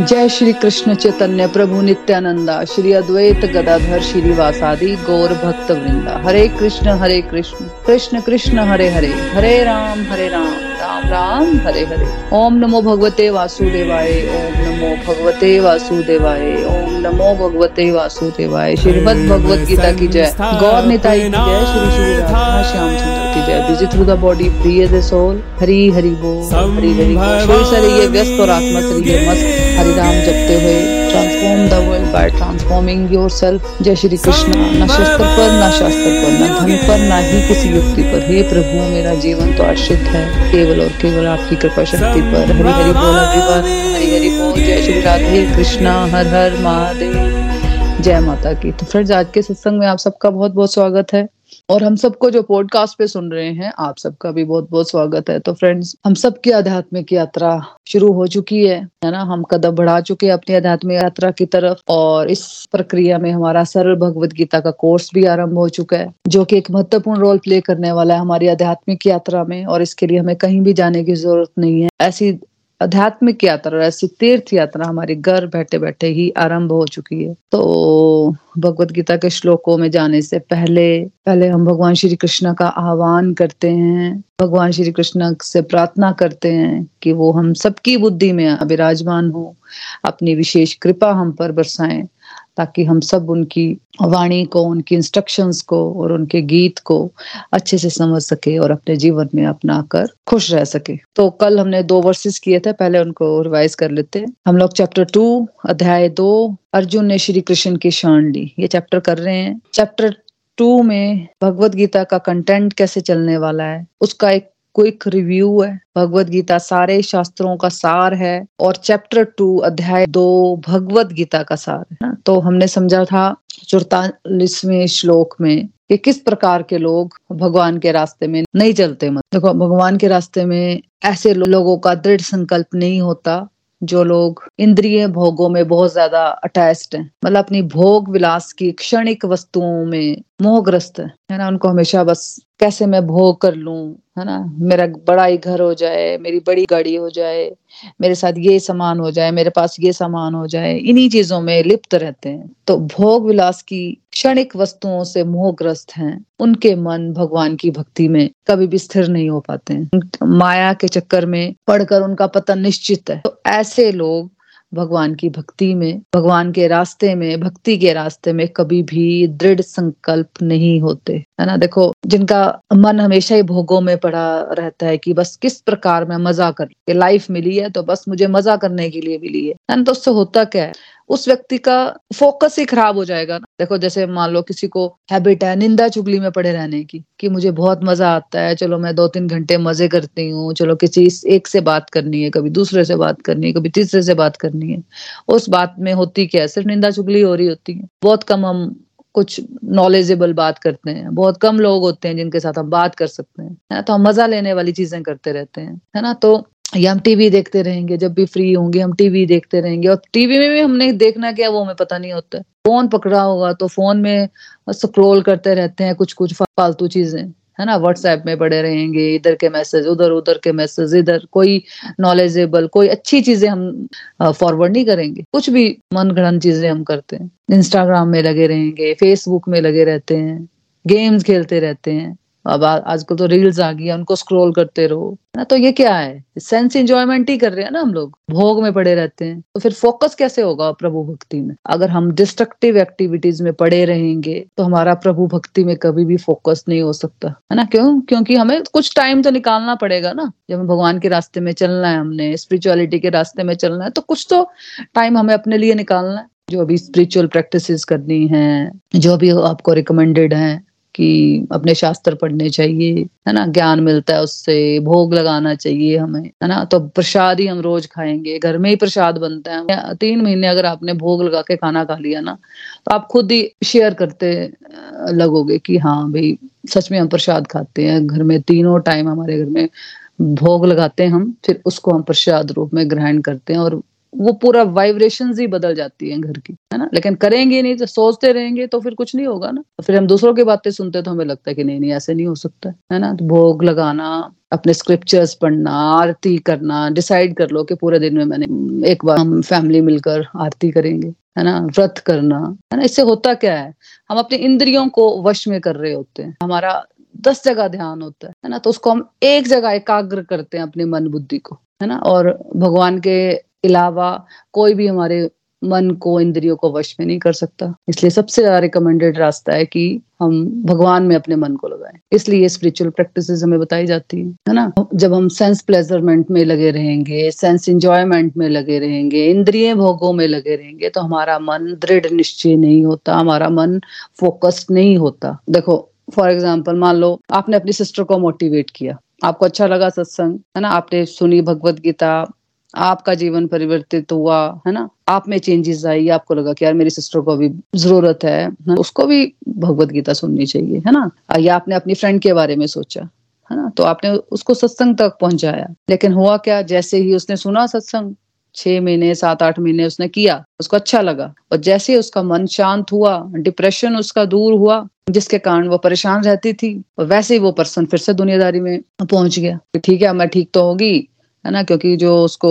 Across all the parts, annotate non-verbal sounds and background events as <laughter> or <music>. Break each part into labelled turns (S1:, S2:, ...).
S1: जय श्री कृष्ण चैतन्य प्रभु नित्यानंदा, श्री अद्वैत गदाधर श्रीवासादि गौर भक्त वृंदा हरे कृष्ण हरे कृष्ण कृष्ण कृष्ण, हरे हरे हरे राम हरे राम राम राम, हरे हरे। ओम नमो भगवते वासुदेवाय, ओम नमो भगवते वासुदेवाय नमो भगवते वासुदेवाय, श्रीमद भगवत गीता की जय। गौर निताई की जय, श्री श्री राधा श्याम चंद्र की जय। Busy through the body pray the soul Hari Hari बोल, हरी हरि बोल। शरीर से व्यस्त और आत्मा से मस्त। हरि राम जपते हुए transform the world by transforming yourself जय श्री कृष्ण। न शस्त्र पर, न शास्त्र पर, न धन पर, न ही किसी युक्ति पर। हे प्रभु, मेरा जीवन तो आश्रित है। केवल और केवल आपकी कृपा शक्ति पर। हरि हरि बोल, हरि हरि बोल। जय श्री राधे कृष्णा। हर हर महादेव। जय माता की। तो फ्रेंड्स आज के सत्संग में आप सबका बहुत बहुत स्वागत है। और हम सबको जो पॉडकास्ट पे सुन रहे हैं, आप सबका भी बहुत बहुत स्वागत है। तो फ्रेंड्स हम सबकी आध्यात्मिक यात्रा शुरू हो चुकी है है ना? हम कदम बढ़ा चुके हैं अपनी आध्यात्मिक यात्रा की तरफ़ और इस प्रक्रिया में हमारा सरल भगवत गीता का कोर्स भी आरंभ हो चुका है, जो कि एक महत्वपूर्ण रोल प्ले करने वाला है हमारी आध्यात्मिक यात्रा में और इसके लिए हमें कहीं भी जाने की ज़रूरत नहीं है। ऐसी आध्यात्मिक यात्रा, ऐसी तीर्थ यात्रा हमारे घर बैठे बैठे ही आरंभ हो चुकी है। तो भगवत गीता के श्लोकों में जाने से पहले पहले हम भगवान श्री कृष्ण का आह्वान करते हैं, भगवान श्री कृष्ण से प्रार्थना करते हैं कि वो हम सबकी बुद्धि में अविराजमान हो, अपनी विशेष कृपा हम पर बरसाएँ। ताकि हम सब उनकी वाणी को, उनकी इंस्ट्रक्शंस को और उनके गीत को अच्छे से समझ सके और अपने जीवन में अपना कर खुश रह सके। तो कल हमने दो वर्सेस किए थे, पहले उनको रिवाइज कर लेते हैं। हम लोग चैप्टर टू अध्याय दो, अर्जुन ने श्री कृष्ण की शरण ली। ये चैप्टर कर रहे हैं। चैप्टर टू में भगवत गीता का कंटेंट कैसे चलने वाला है, उसका एक क्विक रिव्यू है। भगवत गीता सारे शास्त्रों का सार है और चैप्टर टू अध्याय दो भगवत गीता का सार है तो हमने समझा था चौतालीसवें श्लोक में कि किस प्रकार के लोग भगवान के रास्ते में नहीं चलते मत। देखो, भगवान के रास्ते में ऐसे लोगों का दृढ़ संकल्प नहीं होता जो लोग इंद्रिय भोगों में बहुत ज़्यादा अटैच्ड हैं। मतलब अपनी भोग विलास की क्षणिक वस्तुओं में मोहग्रस्त है ना? उनको हमेशा बस कैसे मैं भोग कर लूँ, है ना? मेरा बड़ा ही घर हो जाए, मेरी बड़ी गाड़ी हो जाए, मेरे साथ ये सामान हो जाए, मेरे पास ये सामान हो जाए, इन्हीं चीज़ों में लिप्त रहते हैं। तो भोग विलास की क्षणिक वस्तुओं से मोहग्रस्त हैं, उनके मन भगवान की भक्ति में कभी भी स्थिर नहीं हो पाते हैं। माया के चक्कर में पढ़कर उनका पतन निश्चित है। तो ऐसे लोग भगवान की भक्ति में, भगवान के रास्ते में, भक्ति के रास्ते में कभी भी दृढ़ संकल्प नहीं होते। है ना? देखो, जिनका मन हमेशा ही भोगों में पड़ा रहता है कि बस किस प्रकार में मज़ा कर लाइफ मिली है तो बस मुझे मज़ा करने के लिए मिली है। ना? तो उससे होता क्या है? उस व्यक्ति का फोकस ही खराब हो जाएगा ना। देखो, जैसे मान लो किसी को हैबिट है निंदा चुगली में पड़े रहने की, कि मुझे बहुत मज़ा आता है, चलो मैं दो तीन घंटे मज़े करती हूँ, चलो किसी एक से बात करनी है, कभी दूसरे से बात करनी है, कभी तीसरे से बात करनी है। उस बात में होती क्या है? सिर्फ़ निंदा चुगली हो रही होती है। बहुत कम हम कुछ नॉलेजेबल बात करते हैं। बहुत कम लोग होते हैं जिनके साथ हम बात कर सकते हैं, है ना? तो हम मज़ा लेने वाली चीज़ें करते रहते हैं, है ना? तो या हम टीवी देखते रहेंगे, जब भी फ्री होंगे हम टीवी देखते रहेंगे। और टीवी में भी हमने देखना क्या वो हमें पता नहीं होता। फ़ोन पकड़ा होगा तो फ़ोन में स्क्रोल करते रहते हैं कुछ कुछ फालतू चीज़ें। है ना व्हाट्सएप में पड़े रहेंगे, इधर के मैसेज उधर उधर के मैसेज इधर, कोई नॉलेजेबल कोई अच्छी चीज़ें हम फॉरवर्ड नहीं करेंगे। कुछ भी मन गणन चीज़ें हम करते हैं। इंस्टाग्राम में लगे रहेंगे फेसबुक में लगे रहते हैं गेम्स खेलते रहते हैं। अब आजकल तो रील्स आ गई है, उनको स्क्रॉल करते रहो। ना तो ये क्या है? सेंस इंजॉयमेंट ही कर रहे हैं ना हम लोग। भोग में पड़े रहते हैं। तो फिर फोकस कैसे होगा प्रभु भक्ति में? अगर हम डिस्ट्रक्टिव एक्टिविटीज़ में पड़े रहेंगे तो हमारा प्रभु भक्ति में कभी भी फोकस नहीं हो सकता। है ना? क्यों? क्योंकि हमें कुछ टाइम तो निकालना पड़ेगा ना। जब हम भगवान के रास्ते में चलना है हमने स्पिरिचुअलिटी के रास्ते में चलना है तो कुछ तो टाइम हमें अपने लिए निकालना है। जो भी स्पिरिचुअल प्रैक्टिसेस करनी है, जो भी आपको रिकमेंडेड है कि अपने शास्त्र पढ़ने चाहिए, है ना? ज्ञान मिलता है उससे, भोग लगाना चाहिए हमें, है ना? तो प्रसाद ही हम रोज खाएँगे, घर में ही प्रसाद बनता है। तीन महीने अगर आपने भोग लगा के खाना खा लिया ना तो आप खुद ही शेयर करते लगोगे कि हाँ भाई, सच में हम प्रसाद खाते हैं। घर में तीनों टाइम हमारे घर में भोग लगाते हैं हम, फिर उसको हम प्रसाद रूप में ग्रहण करते हैं और वो पूरा वाइब्रेशन ही बदल जाती है घर की, है ना? लेकिन करेंगे नहीं तो सोचते रहेंगे तो फिर कुछ नहीं होगा ना। तो फिर हम दूसरों की बातें सुनते तो हमें लगता है कि नहीं नहीं, ऐसे नहीं हो सकता, है ना? तो भोग लगाना, अपने स्क्रिप्चर्स पढ़ना, आरती करना डिसाइड कर लो कि पूरे दिन में मैंने एक बार हम फैमिली मिलकर आरती करेंगे, है ना? व्रत करना, है ना? इससे होता क्या है? हम अपने इंद्रियों को वश में कर रहे होते हैं। हमारा दस जगह ध्यान होता है ना? तो उसको हम एक जगह एकाग्र करते हैं अपने मन बुद्धि को, है ना? और भगवान के अलावा कोई भी हमारे मन को, इंद्रियों को वश में नहीं कर सकता। इसलिए सबसे ज़्यादा रिकमेंडेड रास्ता है कि हम भगवान में अपने मन को लगाएँ। इसलिए स्पिरिचुअल प्रैक्टिस हमें बताई जाती है है ना? जब हम सेंस प्लेजरमेंट में लगे रहेंगे सेंस इंजॉयमेंट में लगे रहेंगे, इंद्रिय भोगों में लगे रहेंगे तो हमारा मन दृढ़ निश्चय नहीं होता, हमारा मन फोकस्ड नहीं होता। देखो फॉर एग्ज़ाम्पल मान लो, आपने अपनी सिस्टर को मोटिवेट किया। आपको अच्छा लगा सत्संग, है ना? आपने सुनी भगवत गीता आपका जीवन परिवर्तित हुआ, है ना? आप में चेंजेस आई, आपको लगा कि यार मेरी सिस्टर को अभी ज़रूरत है ना? उसको भी भगवत गीता सुननी चाहिए, है ना? या आपने अपनी फ्रेंड के बारे में सोचा, है ना? तो आपने उसको सत्संग तक पहुँचाया। लेकिन हुआ क्या? जैसे ही उसने सुना सत्संग, छह महीने, सात, आठ महीने उसने किया, उसको अच्छा लगा। और जैसे उसका मन शांत हुआ डिप्रेशन उसका दूर हुआ, जिसके कारण वो परेशान रहती थी, वैसे ही वो पर्सन फिर से दुनियादारी में पहुँच गया। ठीक है मैं ठीक तो होगी है ना? क्योंकि जो उसको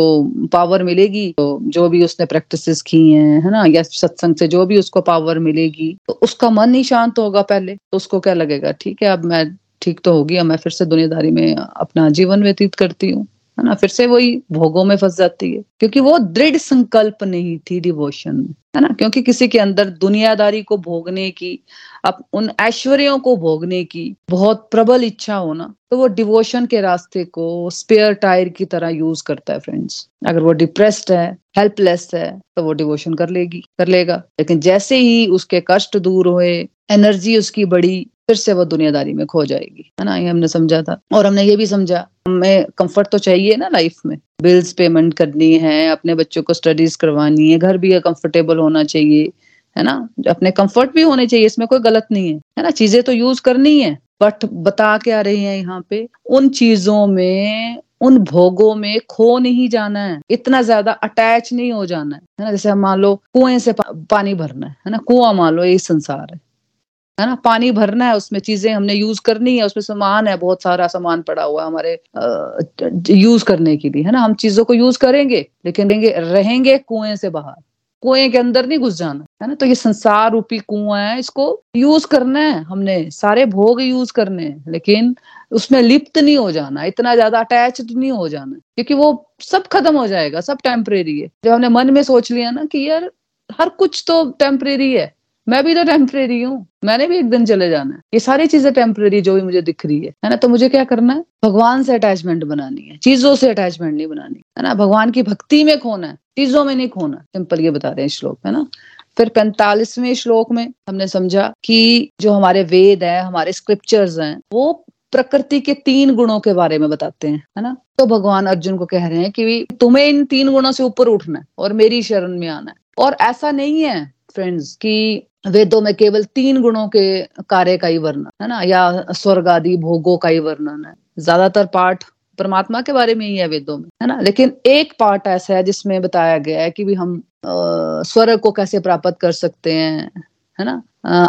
S1: पावर मिलेगी तो जो भी उसने प्रैक्टिसेस की हैं, है ना? या सत्संग से जो भी उसको पावर मिलेगी तो उसका मन ही शांत होगा पहले तो उसको क्या लगेगा? ठीक है, अब मैं ठीक तो होगी, अब मैं फिर से दुनियादारी में अपना जीवन व्यतीत करती हूँ। है ना? फिर से वही भोगों में फंस जाती है। क्योंकि वो दृढ़ संकल्प नहीं थी डिवोशन है ना? क्योंकि किसी के अंदर दुनियादारी को भोगने की अब उन ऐश्वर्यों को भोगने की बहुत प्रबल इच्छा हो ना तो वो डिवोशन के रास्ते को स्पेयर टायर की तरह यूज़ करता है फ्रेंड्स अगर वो डिप्रेस्ड है हेल्पलेस है तो वो डिवोशन कर लेगी, कर लेगा। लेकिन जैसे ही उसके कष्ट दूर हुए एनर्जी उसकी बढ़ी फिर से वो दुनियादारी में खो जाएगी है ना? ये हमने समझा था। और हमने ये भी समझा हमें कंफर्ट तो चाहिए ना लाइफ में। बिल्स पेमेंट करनी है अपने बच्चों को स्टडीज़ करवानी है घर भी कंफर्टेबल होना चाहिए है ना? अपने कंफर्ट भी होने चाहिए इसमें कोई गलत नहीं है है ना? चीज़ें तो यूज़ करनी है बट बता क्या रही है यहाँ पे? उन चीज़ों में उन भोगों में खो नहीं जाना है। इतना ज़्यादा अटैच नहीं हो जाना है ना? जैसे मान लो कुएँ से पा, पानी भरना है ना? कुआँ मान लो यही संसार है। है ना? पानी भरना है, उसमें चीज़ें हमने यूज़ करनी है, उसमें सामान है, बहुत सारा सामान पड़ा हुआ है हमारे यूज़ करने के लिए, है ना? हम चीज़ों को यूज़ करेंगे, लेकिन देंगे, रहेंगे कुएँ से बाहर। कुएँ के अंदर नहीं घुस जाना, है ना? तो ये संसार रूपी कुआँ है, इसको यूज़ करना है हमने, सारे भोग यूज़ करने हैं, लेकिन उसमें लिप्त नहीं हो जाना, इतना ज़्यादा अटैच नहीं हो जाना, क्योंकि वो सब खत्म हो जाएगा, सब टेम्परेरी है। जब हमने मन में सोच लिया ना कि यार, हर कुछ तो टेम्परेरी है मैं भी तो टेम्परेरी हूँ। मैंने भी एक दिन चले जाना है। ये सारी चीज़ें टेम्परेरी जो भी मुझे दिख रही है है ना? तो मुझे क्या करना है? भगवान से अटैचमेंट बनानी है। चीज़ों से अटैचमेंट नहीं बनानी, है ना? भगवान की भक्ति में खोना है। चीज़ों में नहीं खोना। सिंपल ये बता रहे हैं श्लोक, है ना? फिर पैंतालीसवें श्लोक में हमने समझा कि जो हमारे वेद है, हमारे स्क्रिप्चर्स हैं, वो प्रकृति के तीन गुणों के बारे में बताते हैं, है ना? तो भगवान अर्जुन को कह रहे हैं कि तुम्हें इन तीन गुणों से ऊपर उठना है और मेरी शरण में आना है। और ऐसा नहीं है फ्रेंड्स कि वेदों में केवल तीन गुणों के कार्य का ही वर्णन है ना? या स्वर्ग आदि भोगों का ही वर्णन है। ज़्यादातर पाठ परमात्मा के बारे में ही है वेदों में, है ना? लेकिन एक पाठ ऐसा है जिसमें बताया गया है कि भी हम स्वर्ग को कैसे प्राप्त कर सकते हैं है ना?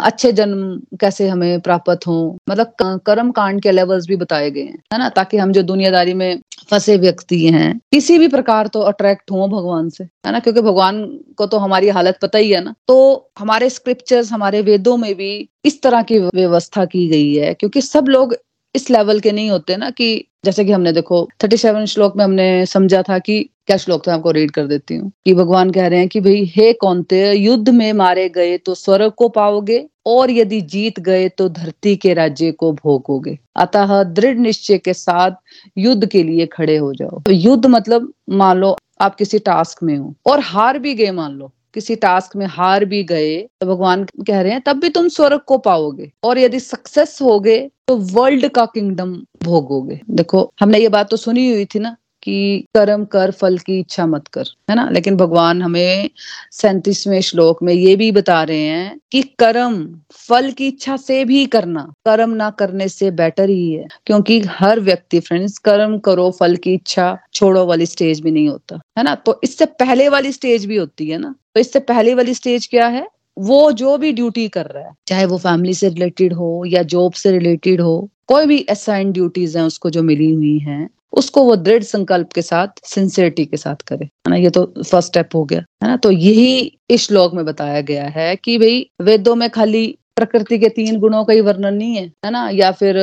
S1: अच्छे जन्म कैसे हमें प्राप्त हो? मतलब कर्म कांड के लेवल्स भी बताए गए हैं, है ना? ताकि हम जो दुनियादारी में फंसे व्यक्ति हैं, किसी भी प्रकार तो अट्रैक्ट हो भगवान से, है ना? क्योंकि भगवान को तो हमारी हालत पता ही है ना? तो हमारे स्क्रिप्चर्स हमारे वेदों में भी इस तरह की व्यवस्था की गई है, क्योंकि सब लोग इस लेवल के नहीं होते ना कि जैसे कि हमने देखो थर्टी सेवन श्लोक में हमने समझा था कि क्या श्लोक था, आपको रीड कर देती हूँ। कि भगवान कह रहे हैं कि भाई, हे कौनते, युद्ध में मारे गए तो स्वर्ग को पाओगे और यदि जीत गए तो धरती के राज्य को भोगोगे। अतः दृढ़ निश्चय के साथ युद्ध के लिए खड़े हो जाओ। तो युद्ध मतलब मान लो, आप किसी टास्क में हो और हार भी गए, मान लो। किसी टास्क में हार भी गए तो भगवान कह रहे हैं, तब भी तुम स्वर्ग को पाओगे और यदि सक्सेस हो गए तो वर्ल्ड का किंगडम भोगोगे। देखो, हमने ये बात तो सुनी हुई थी ना कि कर्म कर, फल की इच्छा मत कर, है ना? लेकिन भगवान हमें सैतीसवें श्लोक में ये भी बता रहे हैं कि कर्म, फल की इच्छा से भी करना, कर्म ना करने से बेटर ही है। क्योंकि हर व्यक्ति फ्रेंड्स कर्म करो, फल की इच्छा छोड़ो वाली स्टेज भी नहीं होता, है ना? तो इससे पहले वाली स्टेज भी होती है ना? तो इससे पहले वाली स्टेज क्या है? वो जो भी ड्यूटी कर रहा है, चाहे वो फैमिली से रिलेटेड हो या जॉब से रिलेटेड हो, कोई भी असाइन ड्यूटीज़ हैं उसको जो मिली हुई हैं, उसको वो दृढ़ संकल्प के साथ सिंसियरिटी के साथ करे। है ना, ये तो फ़र्स्ट स्टेप हो गया, है ना? तो यही इस श्लोक में बताया गया है कि भाई, वेदों में खाली प्रकृति के तीन गुणों का ही वर्णन नहीं है है ना? या फिर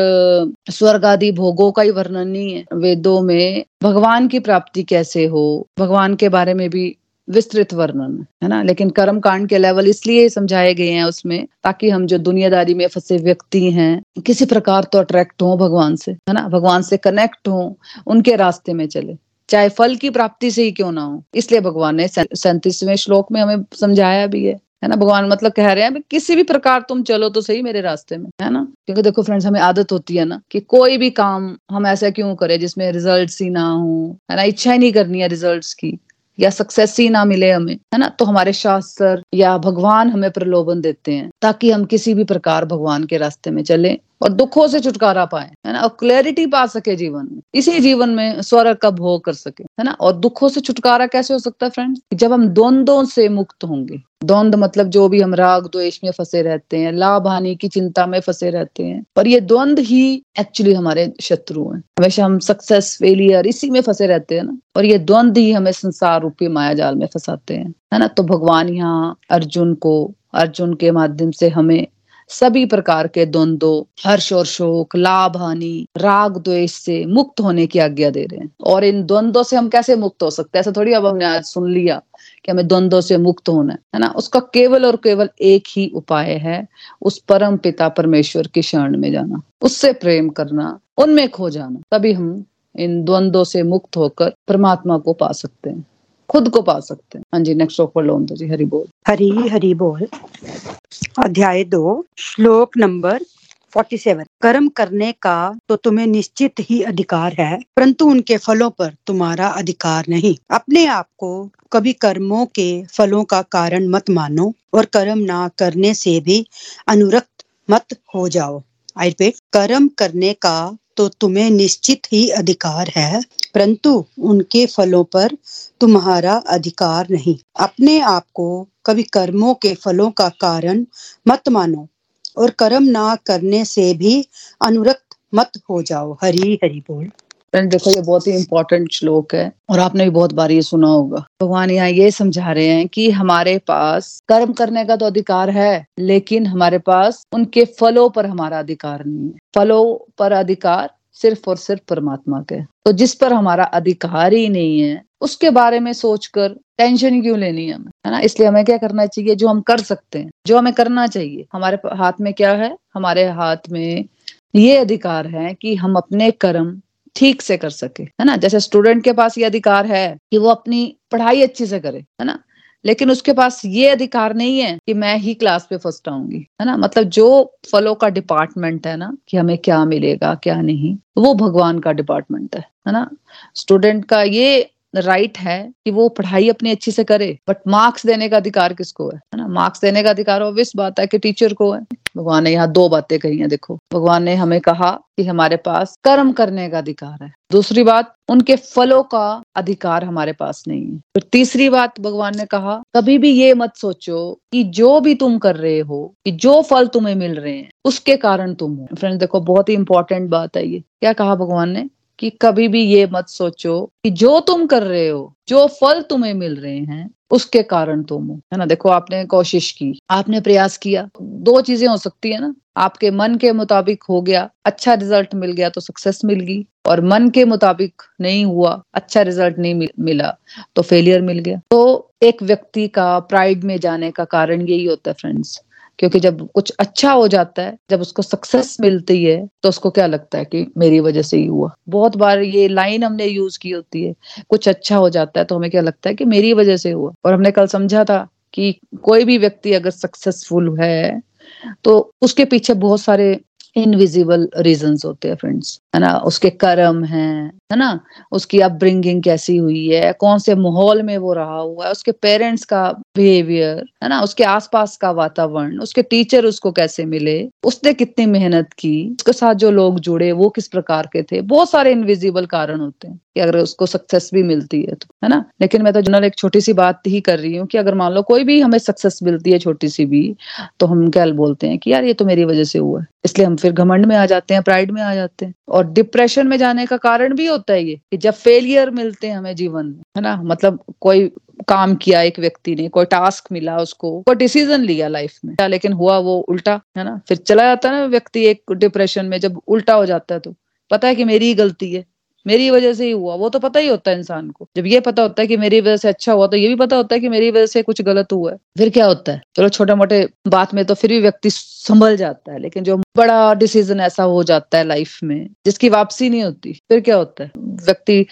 S1: स्वर्ग आदि भोगों का ही वर्णन नहीं है। वेदों में भगवान की प्राप्ति कैसे हो, भगवान के बारे में भी विस्तृत वर्णन, है ना? लेकिन कर्म कांड के लेवल इसलिए समझाए गए हैं उसमें ताकि हम जो दुनियादारी में फंसे व्यक्ति हैं, किसी प्रकार तो अट्रैक्ट हो भगवान से, है ना? भगवान से कनेक्ट हो, उनके रास्ते में चले। चाहे फल की प्राप्ति से ही क्यों ना हो, इसलिए भगवान ने सैतीसवें श्लोक में हमें समझाया भी है है ना? भगवान मतलब कह रहे हैं किसी भी प्रकार तुम चलो तो सही मेरे रास्ते में, है ना? क्योंकि देखो फ्रेंड्स हमें आदत होती है ना कि कोई भी काम हम ऐसा क्यों करें जिसमें रिजल्ट्स ही ना हो, है ना? इच्छा ही नहीं करनी है रिजल्ट्स की। या सक्सेस ही ना मिले हमें, है ना? तो हमारे शास्त्र या भगवान हमें प्रलोभन देते हैं, ताकि हम किसी भी प्रकार भगवान के रास्ते में चले। और दुखों से छुटकारा पाए, है ना? और क्लैरिटी पा सके जीवन में। इसी जीवन में स्वर्ग का भोग कर सके, है ना? और दुखों से छुटकारा कैसे हो सकता है फ्रेंड्स जब हम द्वंद्वों से मुक्त होंगे। द्वंद मतलब जो भी हम राग, द्वेष में फंसे रहते हैं लाभ हानि की चिंता में फंसे रहते हैं, पर ये द्वंद ही एक्चुअली हमारे शत्रु हैं। हमेशा हम सक्सेस फेलियर इसी में फंसे रहते हैं ना? और ये द्वंद ही हमें संसार रूपी माया जाल में फंसाते हैं, है ना? तो भगवान यहाँ अर्जुन को, अर्जुन के माध्यम से हमें सभी प्रकार के द्वंद्व, हर्ष और शोक, लाभ, हानि, राग, द्वेष से मुक्त होने की आज्ञा दे रहे हैं। और इन द्वंद्वों से हम कैसे मुक्त हो सकते हैं? ऐसा थोड़ी अब हमने आज सुन लिया कि हमें द्वंद्वों से मुक्त होना है है ना? उसका केवल और केवल एक ही उपाय है, उस परम पिता परमेश्वर की शरण में जाना। उससे प्रेम करना, उनमें खो जाना। तभी हम इन द्वंद्वों से मुक्त होकर परमात्मा को पा सकते हैं। खुद को पा सकते हैं। हाँ जी नेक्स्ट ऑफ़ लोन जी, हरी बोल।
S2: हरी हरी बोल। अध्याय दो, श्लोक नंबर फोर्टी सेवन कर्म करने का तो तुम्हें निश्चित ही अधिकार है, परंतु उनके फलों पर तुम्हारा अधिकार नहीं। अपने आप को कभी कर्मों के फलों का कारण मत मानो और कर्म ना करने से भी अनुरक्त मत हो जाओ। आई रिपीट कर्म करने का तो तुम्हें निश्चित ही अधिकार है, परंतु उनके फलों पर तुम्हारा अधिकार नहीं। अपने आप को कभी कर्मों के फलों का कारण मत मानो और कर्म ना करने से भी अनुरक्त मत हो जाओ। हरी हरी बोल।
S1: फ्रेंड देखो, ये बहुत ही इंपॉर्टेंट श्लोक है, और आपने भी बहुत बार ये सुना होगा। भगवान यहाँ ये समझा रहे हैं कि हमारे पास कर्म करने का तो अधिकार है, लेकिन हमारे पास उनके फलों पर हमारा अधिकार नहीं है। फलों पर अधिकार सिर्फ़ और सिर्फ़ परमात्मा के। तो जिस पर हमारा अधिकार ही नहीं है, उसके बारे में सोचकर टेंशन क्यों लेनी है हमें? है ना? इसलिए हमें क्या करना चाहिए? जो हम कर सकते हैं, जो हमें करना चाहिए। हमारे हाथ में क्या है? हमारे हाथ में ये अधिकार है कि हम अपने कर्म ठीक से कर सके, है ना? जैसे स्टूडेंट के पास ये अधिकार है कि वो अपनी पढ़ाई अच्छी से करे, है ना? लेकिन उसके पास ये अधिकार नहीं है कि मैं ही क्लास पे फ़र्स्ट आऊँगी, है ना? मतलब जो फलों का डिपार्टमेंट है ना, कि हमें क्या मिलेगा, क्या नहीं, वो भगवान का डिपार्टमेंट है है ना? स्टूडेंट का ये राइट है कि वो पढ़ाई अपनी अच्छी से करे बट मार्क्स देने का अधिकार किसको है? है ना? मार्क्स देने का अधिकार ऑब्वियस बात है कि टीचर को है। भगवान ने यहाँ दो बातें कही हैं, देखो। भगवान ने हमें कहा कि हमारे पास कर्म करने का अधिकार है। दूसरी बात, उनके फलों का अधिकार हमारे पास नहीं है। फिर तीसरी बात, भगवान ने कहा, कभी भी ये मत सोचो कि जो भी तुम कर रहे हो, कि जो फल तुम्हें मिल रहे हैं, उसके कारण तुम हो। फ्रेंड देखो, बहुत ही इंपॉर्टेंट बात है ये। क्या कहा भगवान ने? कि कभी भी ये मत सोचो कि जो तुम कर रहे हो, जो फल तुम्हें मिल रहे हैं, उसके कारण तुम हो। है ना? देखो, आपने कोशिश की, आपने प्रयास किया, दो चीज़ें हो सकती है ना। आपके मन के मुताबिक हो गया अच्छा रिज़ल्ट मिल गया तो सक्सेस मिल गई, और मन के मुताबिक नहीं हुआ अच्छा रिज़ल्ट नहीं मिला तो फेलियर मिल गया। तो एक व्यक्ति का प्राइड में जाने का कारण यही होता है फ्रेंड्स क्योंकि जब कुछ अच्छा हो जाता है, जब उसको सक्सेस मिलती है तो उसको क्या लगता है कि मेरी वजह से ही हुआ? बहुत बार ये लाइन हमने यूज़ की होती है, कुछ अच्छा हो जाता है तो हमें क्या लगता है कि मेरी वजह से हुआ? और हमने कल समझा था कि कोई भी व्यक्ति अगर सक्सेसफुल है तो उसके पीछे बहुत सारे इनविजिबल रीजन होते हैं फ्रेंड्स है ना? उसके कर्म है है ना? उसकी अपब्रिंगिंग कैसी हुई है? कौन से माहौल में वो रहा हुआ है? उसके पेरेंट्स का बिहेवियर है ना? उसके आसपास का वातावरण, उसके टीचर उसको कैसे मिले? उसने कितनी मेहनत की? उसके साथ जो लोग जुड़े, वो किस प्रकार के थे? बहुत सारे इनविजिबल कारण होते हैं कि अगर उसको सक्सेस भी मिलती है तो है ना? लेकिन मैं तो जनरल एक छोटी सी बात ही कर रही हूँ कि अगर मान लो कोई भी हमें सक्सेस मिलती है छोटी सी भी तो हम क्या बोलते हैं कि यार ये तो मेरी वजह से हुआ है। इसलिए हम फिर घमंड में आ जाते हैं प्राइड में आ जाते हैं। और डिप्रेशन में जाने का कारण भी होता है ये, कि जब फेलियर मिलते हैं हमें जीवन में, है ना? मतलब कोई काम किया एक व्यक्ति ने, कोई टास्क मिला उसको, कोई डिसीज़न लिया लाइफ में लेकिन हुआ वो उल्टा, है ना? फिर चला जाता है ना व्यक्ति एक डिप्रेशन में, जब उल्टा हो जाता है तो पता है कि मेरी ही गलती है। मेरी वजह से ही हुआ। वो तो पता ही होता है इंसान को। जब ये पता होता है कि मेरी वजह से अच्छा हुआ तो ये भी पता होता है कि मेरी वजह से कुछ गलत हुआ है। फिर क्या होता है? चलो छोटे मोटे बात में तो फिर भी व्यक्ति संभल जाता है, लेकिन जो बड़ा डिसीज़न ऐसा हो जाता है लाइफ में, जिसकी वापसी नहीं होती, फिर क्या होता है? व्यक्ति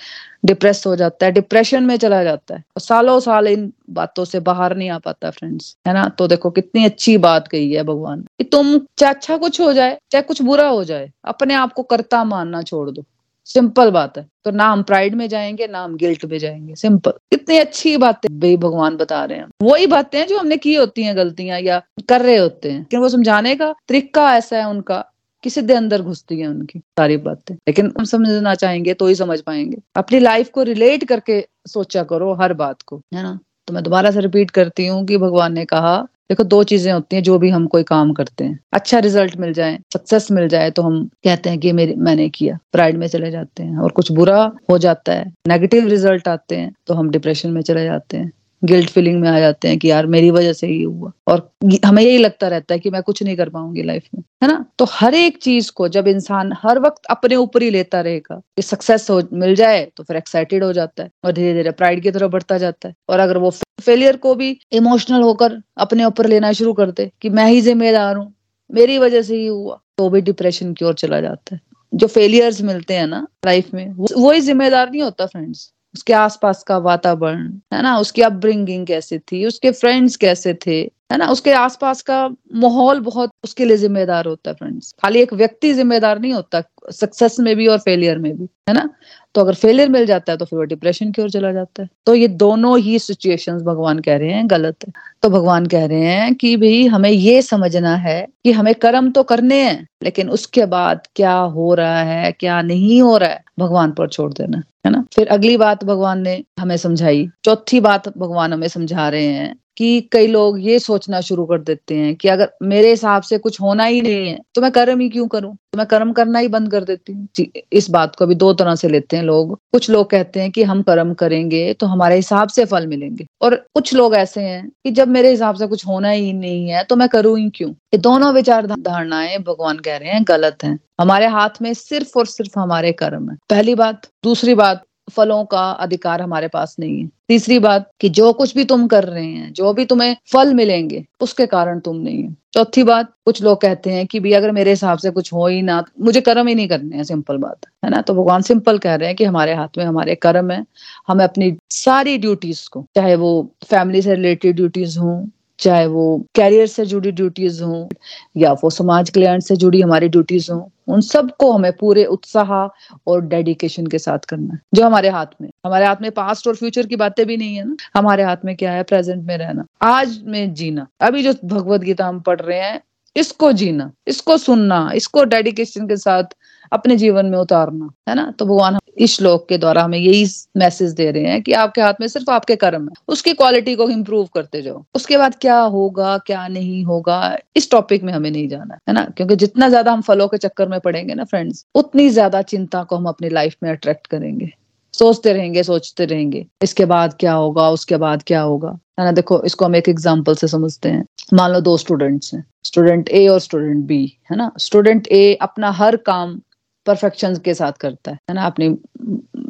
S1: डिप्रेस हो जाता है डिप्रेशन में चला जाता है। और सालों साल इन बातों से बाहर नहीं आ पाता फ्रेंड्स है ना? तो देखो, कितनी अच्छी बात कही है भगवान कि तुम, चाहे अच्छा कुछ हो जाए, चाहे कुछ बुरा हो जाए, अपने आप को करता मानना छोड़ दो। सिंपल बात है। तो ना हम प्राइड में जाएँगे, ना हम गिल्ट में जाएँगे। सिंपल। कितनी अच्छी बातें भाई भगवान बता रहे हैं। वही बातें हैं जो हमने की होती हैं गलतियाँ या कर रहे होते हैं। लेकिन वो समझाने का तरीका ऐसा है उनका कि सीधे अंदर घुसती है उनकी सारी बातें। लेकिन हम समझना चाहेंगे तो ही समझ पाएँगे। अपनी लाइफ को रिलेट करके सोचा करो हर बात को, है ना? तो मैं दोबारा से रिपीट करती हूँ कि भगवान ने कहा देखो, दो चीज़ें होती हैं जो भी हम कोई काम करते हैं। अच्छा रिज़ल्ट मिल जाए सक्सेस मिल जाए तो हम कहते हैं कि मेरी, मैंने किया। प्राइड में चले जाते हैं। और कुछ बुरा हो जाता है नेगेटिव रिज़ल्ट आते हैं तो हम डिप्रेशन में चले जाते हैं। गिल्ट फीलिंग में आ जाते हैं कि यार, मेरी वजह से ही हुआ। और हमें यही लगता रहता है कि मैं कुछ नहीं कर पाऊँगी लाइफ में, है ना? तो हर एक चीज़ को जब इंसान हर वक्त अपने ऊपर ही लेता रहेगा, कि सक्सेस हो, मिल जाए तो फिर एक्साइटेड हो जाता है और धीरे धीरे प्राइड की तरफ़ बढ़ता जाता है। और अगर वो फेलियर को भी इमोशनल होकर अपने ऊपर लेना शुरू करते कि मैं ही जिम्मेदार हूँ, मेरी वजह से ही हुआ तो भी डिप्रेशन की ओर चला जाता है। जो फेलियर्स मिलते हैं ना लाइफ में, वो ही जिम्मेदार नहीं होता फ्रेंड्स उसके आसपास का वातावरण, है ना, उसकी अपब्रिंगिंग कैसे थी, उसके फ्रेंड्स कैसे थे है ना? उसके आसपास का माहौल बहुत उसके लिए जिम्मेदार होता है फ्रेंड्स खाली एक व्यक्ति जिम्मेदार नहीं होता सक्सेस में भी और फेलियर में भी, है ना? तो अगर फेलियर मिल जाता है तो फिर वो डिप्रेशन की ओर चला जाता है। तो ये दोनों ही सिचुएशंस भगवान कह रहे हैं गलत है। तो भगवान कह रहे हैं कि भाई, हमें ये समझना है कि हमें कर्म तो करने हैं, लेकिन उसके बाद क्या हो रहा है, क्या नहीं हो रहा है, भगवान पर छोड़ देना, है ना? फिर अगली बात भगवान ने हमें समझाई। चौथी बात भगवान हमें समझा रहे हैं कि कई लोग ये सोचना शुरू कर देते हैं कि अगर मेरे हिसाब से कुछ होना ही नहीं है तो मैं कर्म ही क्यों करूँ? तो मैं कर्म करना ही बंद कर देती हूँ। इस बात को भी दो तरह से लेते हैं लोग। कुछ लोग कहते हैं कि हम कर्म करेंगे तो हमारे हिसाब से फल मिलेंगे। और कुछ लोग ऐसे हैं कि जब मेरे हिसाब से कुछ होना ही नहीं है तो मैं करूँ ही क्यों? ये दोनों विचार धारणाएँ भगवान कह रहे हैं गलत हैं। हमारे हाथ में सिर्फ़ और सिर्फ़ हमारे कर्म है। पहली बात, दूसरी बात फलों का अधिकार हमारे पास नहीं है। तीसरी बात कि जो कुछ भी तुम कर रहे हैं, जो भी तुम्हें फल मिलेंगे, उसके कारण तुम नहीं है। चौथी बात, कुछ लोग कहते हैं कि भी अगर मेरे हिसाब से कुछ हो ही ना, मुझे कर्म ही नहीं करने हैं, सिंपल बात, है ना? तो भगवान सिंपल कह रहे हैं कि हमारे हाथ में हमारे कर्म है, हमें अपनी सारी ड्यूटीज़ को, चाहे वो फैमिली से रिलेटेड ड्यूटीज़ हों चाहे वो कैरियर से जुड़ी ड्यूटीज़ हों या वो समाज कल्याण से जुड़ी हमारी ड्यूटीज़ हों, उन सबको हमें पूरे उत्साह और डेडिकेशन के साथ करना है, जो हमारे हाथ में हमारे हाथ में पास्ट और फ्यूचर की बातें भी नहीं है ना। हमारे हाथ में क्या है? प्रेजेंट में रहना। आज में जीना। अभी जो भगवत गीता हम पढ़ रहे हैं, इसको जीना, इसको सुनना, इसको डेडिकेशन के साथ अपने जीवन में उतारना, है ना? तो भगवान इस श्लोक के द्वारा हमें यही मैसेज दे रहे हैं कि आपके हाथ में सिर्फ़ आपके कर्म है। उसकी क्वालिटी को इम्प्रूव करते जाओ। उसके बाद क्या होगा, क्या नहीं होगा, इस टॉपिक में हमें नहीं जाना, है ना? क्योंकि जितना ज़्यादा हम फलों के चक्कर में पड़ेंगे ना फ्रेंड्स उतनी ज़्यादा चिंता को हम अपनी लाइफ में अट्रैक्ट करेंगे। सोचते रहेंगे सोचते रहेंगे, इसके बाद क्या होगा, उसके बाद क्या होगा, है ना? देखो, इसको हम एक एग्ज़ाम्पल से समझते हैं। मान लो दो स्टूडेंट्स हैं स्टूडेंट ए और स्टूडेंट बी है ना? स्टूडेंट ए अपना हर काम परफेक्शन के साथ करता है। है ना? अपनी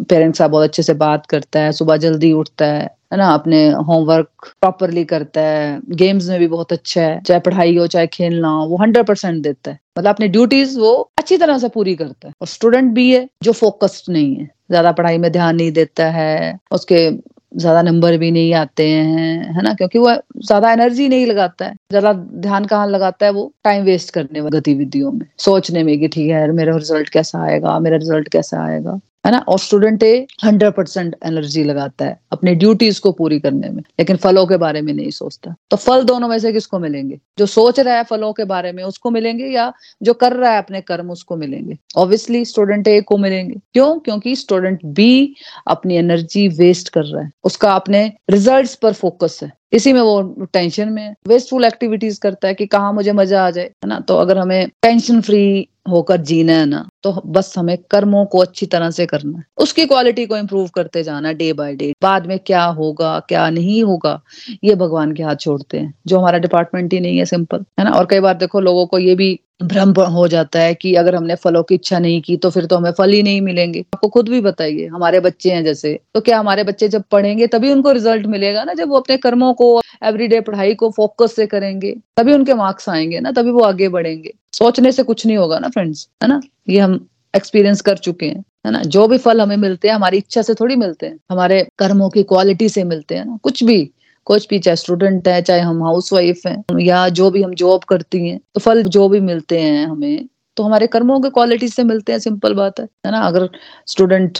S1: पेरेंट्स से बहुत अच्छे से बात करता है, सुबह जल्दी उठता है है ना? अपने होमवर्क प्रॉपरली करता है गेम्स में भी बहुत अच्छा है, चाहे पढ़ाई हो, चाहे खेलना हो, वो हंड्रेड परसेंट देता है। मतलब अपनी ड्यूटीज़ वो अच्छी तरह से पूरी करता है। और स्टूडेंट भी है जो फोकस्ड नहीं है, ज़्यादा पढ़ाई में ध्यान नहीं देता है, उसके ज़्यादा नंबर भी नहीं आते हैं, है ना? क्योंकि वो ज़्यादा एनर्जी नहीं लगाता है। ज़्यादा ध्यान कहाँ लगाता है वो टाइम वेस्ट करने वाली गतिविधियों में। सोचने में कि ठीक है यार मेरा रिज़ल्ट कैसा आएगा, मेरा रिज़ल्ट कैसा आएगा। है ना? और student a hundred percent energy लगाता है अपनी ड्यूटीज़ को पूरी करने में, लेकिन फलों के बारे में नहीं सोचता। तो फल दोनों में से किसको मिलेंगे? जो सोच रहा है फलों के बारे में उसको मिलेंगे या जो कर रहा है अपने कर्म उसको मिलेंगे? ऑब्वियसली स्टूडेंट ए को मिलेंगे। क्यों? क्योंकि स्टूडेंट बी अपनी एनर्जी वेस्ट कर रहा है। उसका अपने रिज़ल्ट पर फोकस है। इसी में वो टेंशन में वेस्टफुल एक्टिविटीज़ करता है कि कहा मुझे मज़ा आ जाए, है ना? तो अगर हमें टेंशन फ्री होकर जीना है ना तो बस हमें कर्मों को अच्छी तरह से करना है। उसकी क्वालिटी को इम्प्रूव करते जाना डे बाय डे बाद में क्या होगा, क्या नहीं होगा, ये भगवान के हाथ छोड़ते हैं। जो हमारा डिपार्टमेंट ही नहीं है सिंपल है ना? और कई बार देखो, लोगों को ये भी भ्रम हो जाता है कि अगर हमने फलों की इच्छा नहीं की तो फिर तो हमें फल ही नहीं मिलेंगे। आपको खुद भी बताइए, हमारे बच्चे हैं जैसे तो क्या हमारे बच्चे जब पढ़ेंगे, तभी उनको रिज़ल्ट मिलेगा ना, जब वो अपने कर्मों को एवरीडे पढ़ाई को फोकस से करेंगे, तभी उनके मार्क्स आएँगे ना, तभी वो आगे बढ़ेंगे। सोचने से कुछ नहीं होगा ना फ्रेंड्स है ना? ये हम एक्सपीरियंस कर चुके हैं, है ना? जो भी फल हमें मिलते हैं, हमारी इच्छा से थोड़ी मिलते हैं, हमारे कर्मों की क्वालिटी से मिलते हैं ना कुछ भी। कुछ भी चाहे स्टूडेंट है, चाहे हम हाउस वाइफ है, या जो भी हम जॉब करती हैं तो फल जो भी मिलते हैं हमें तो हमारे कर्मों के क्वालिटी से मिलते हैं सिंपल बात है है ना? अगर स्टूडेंट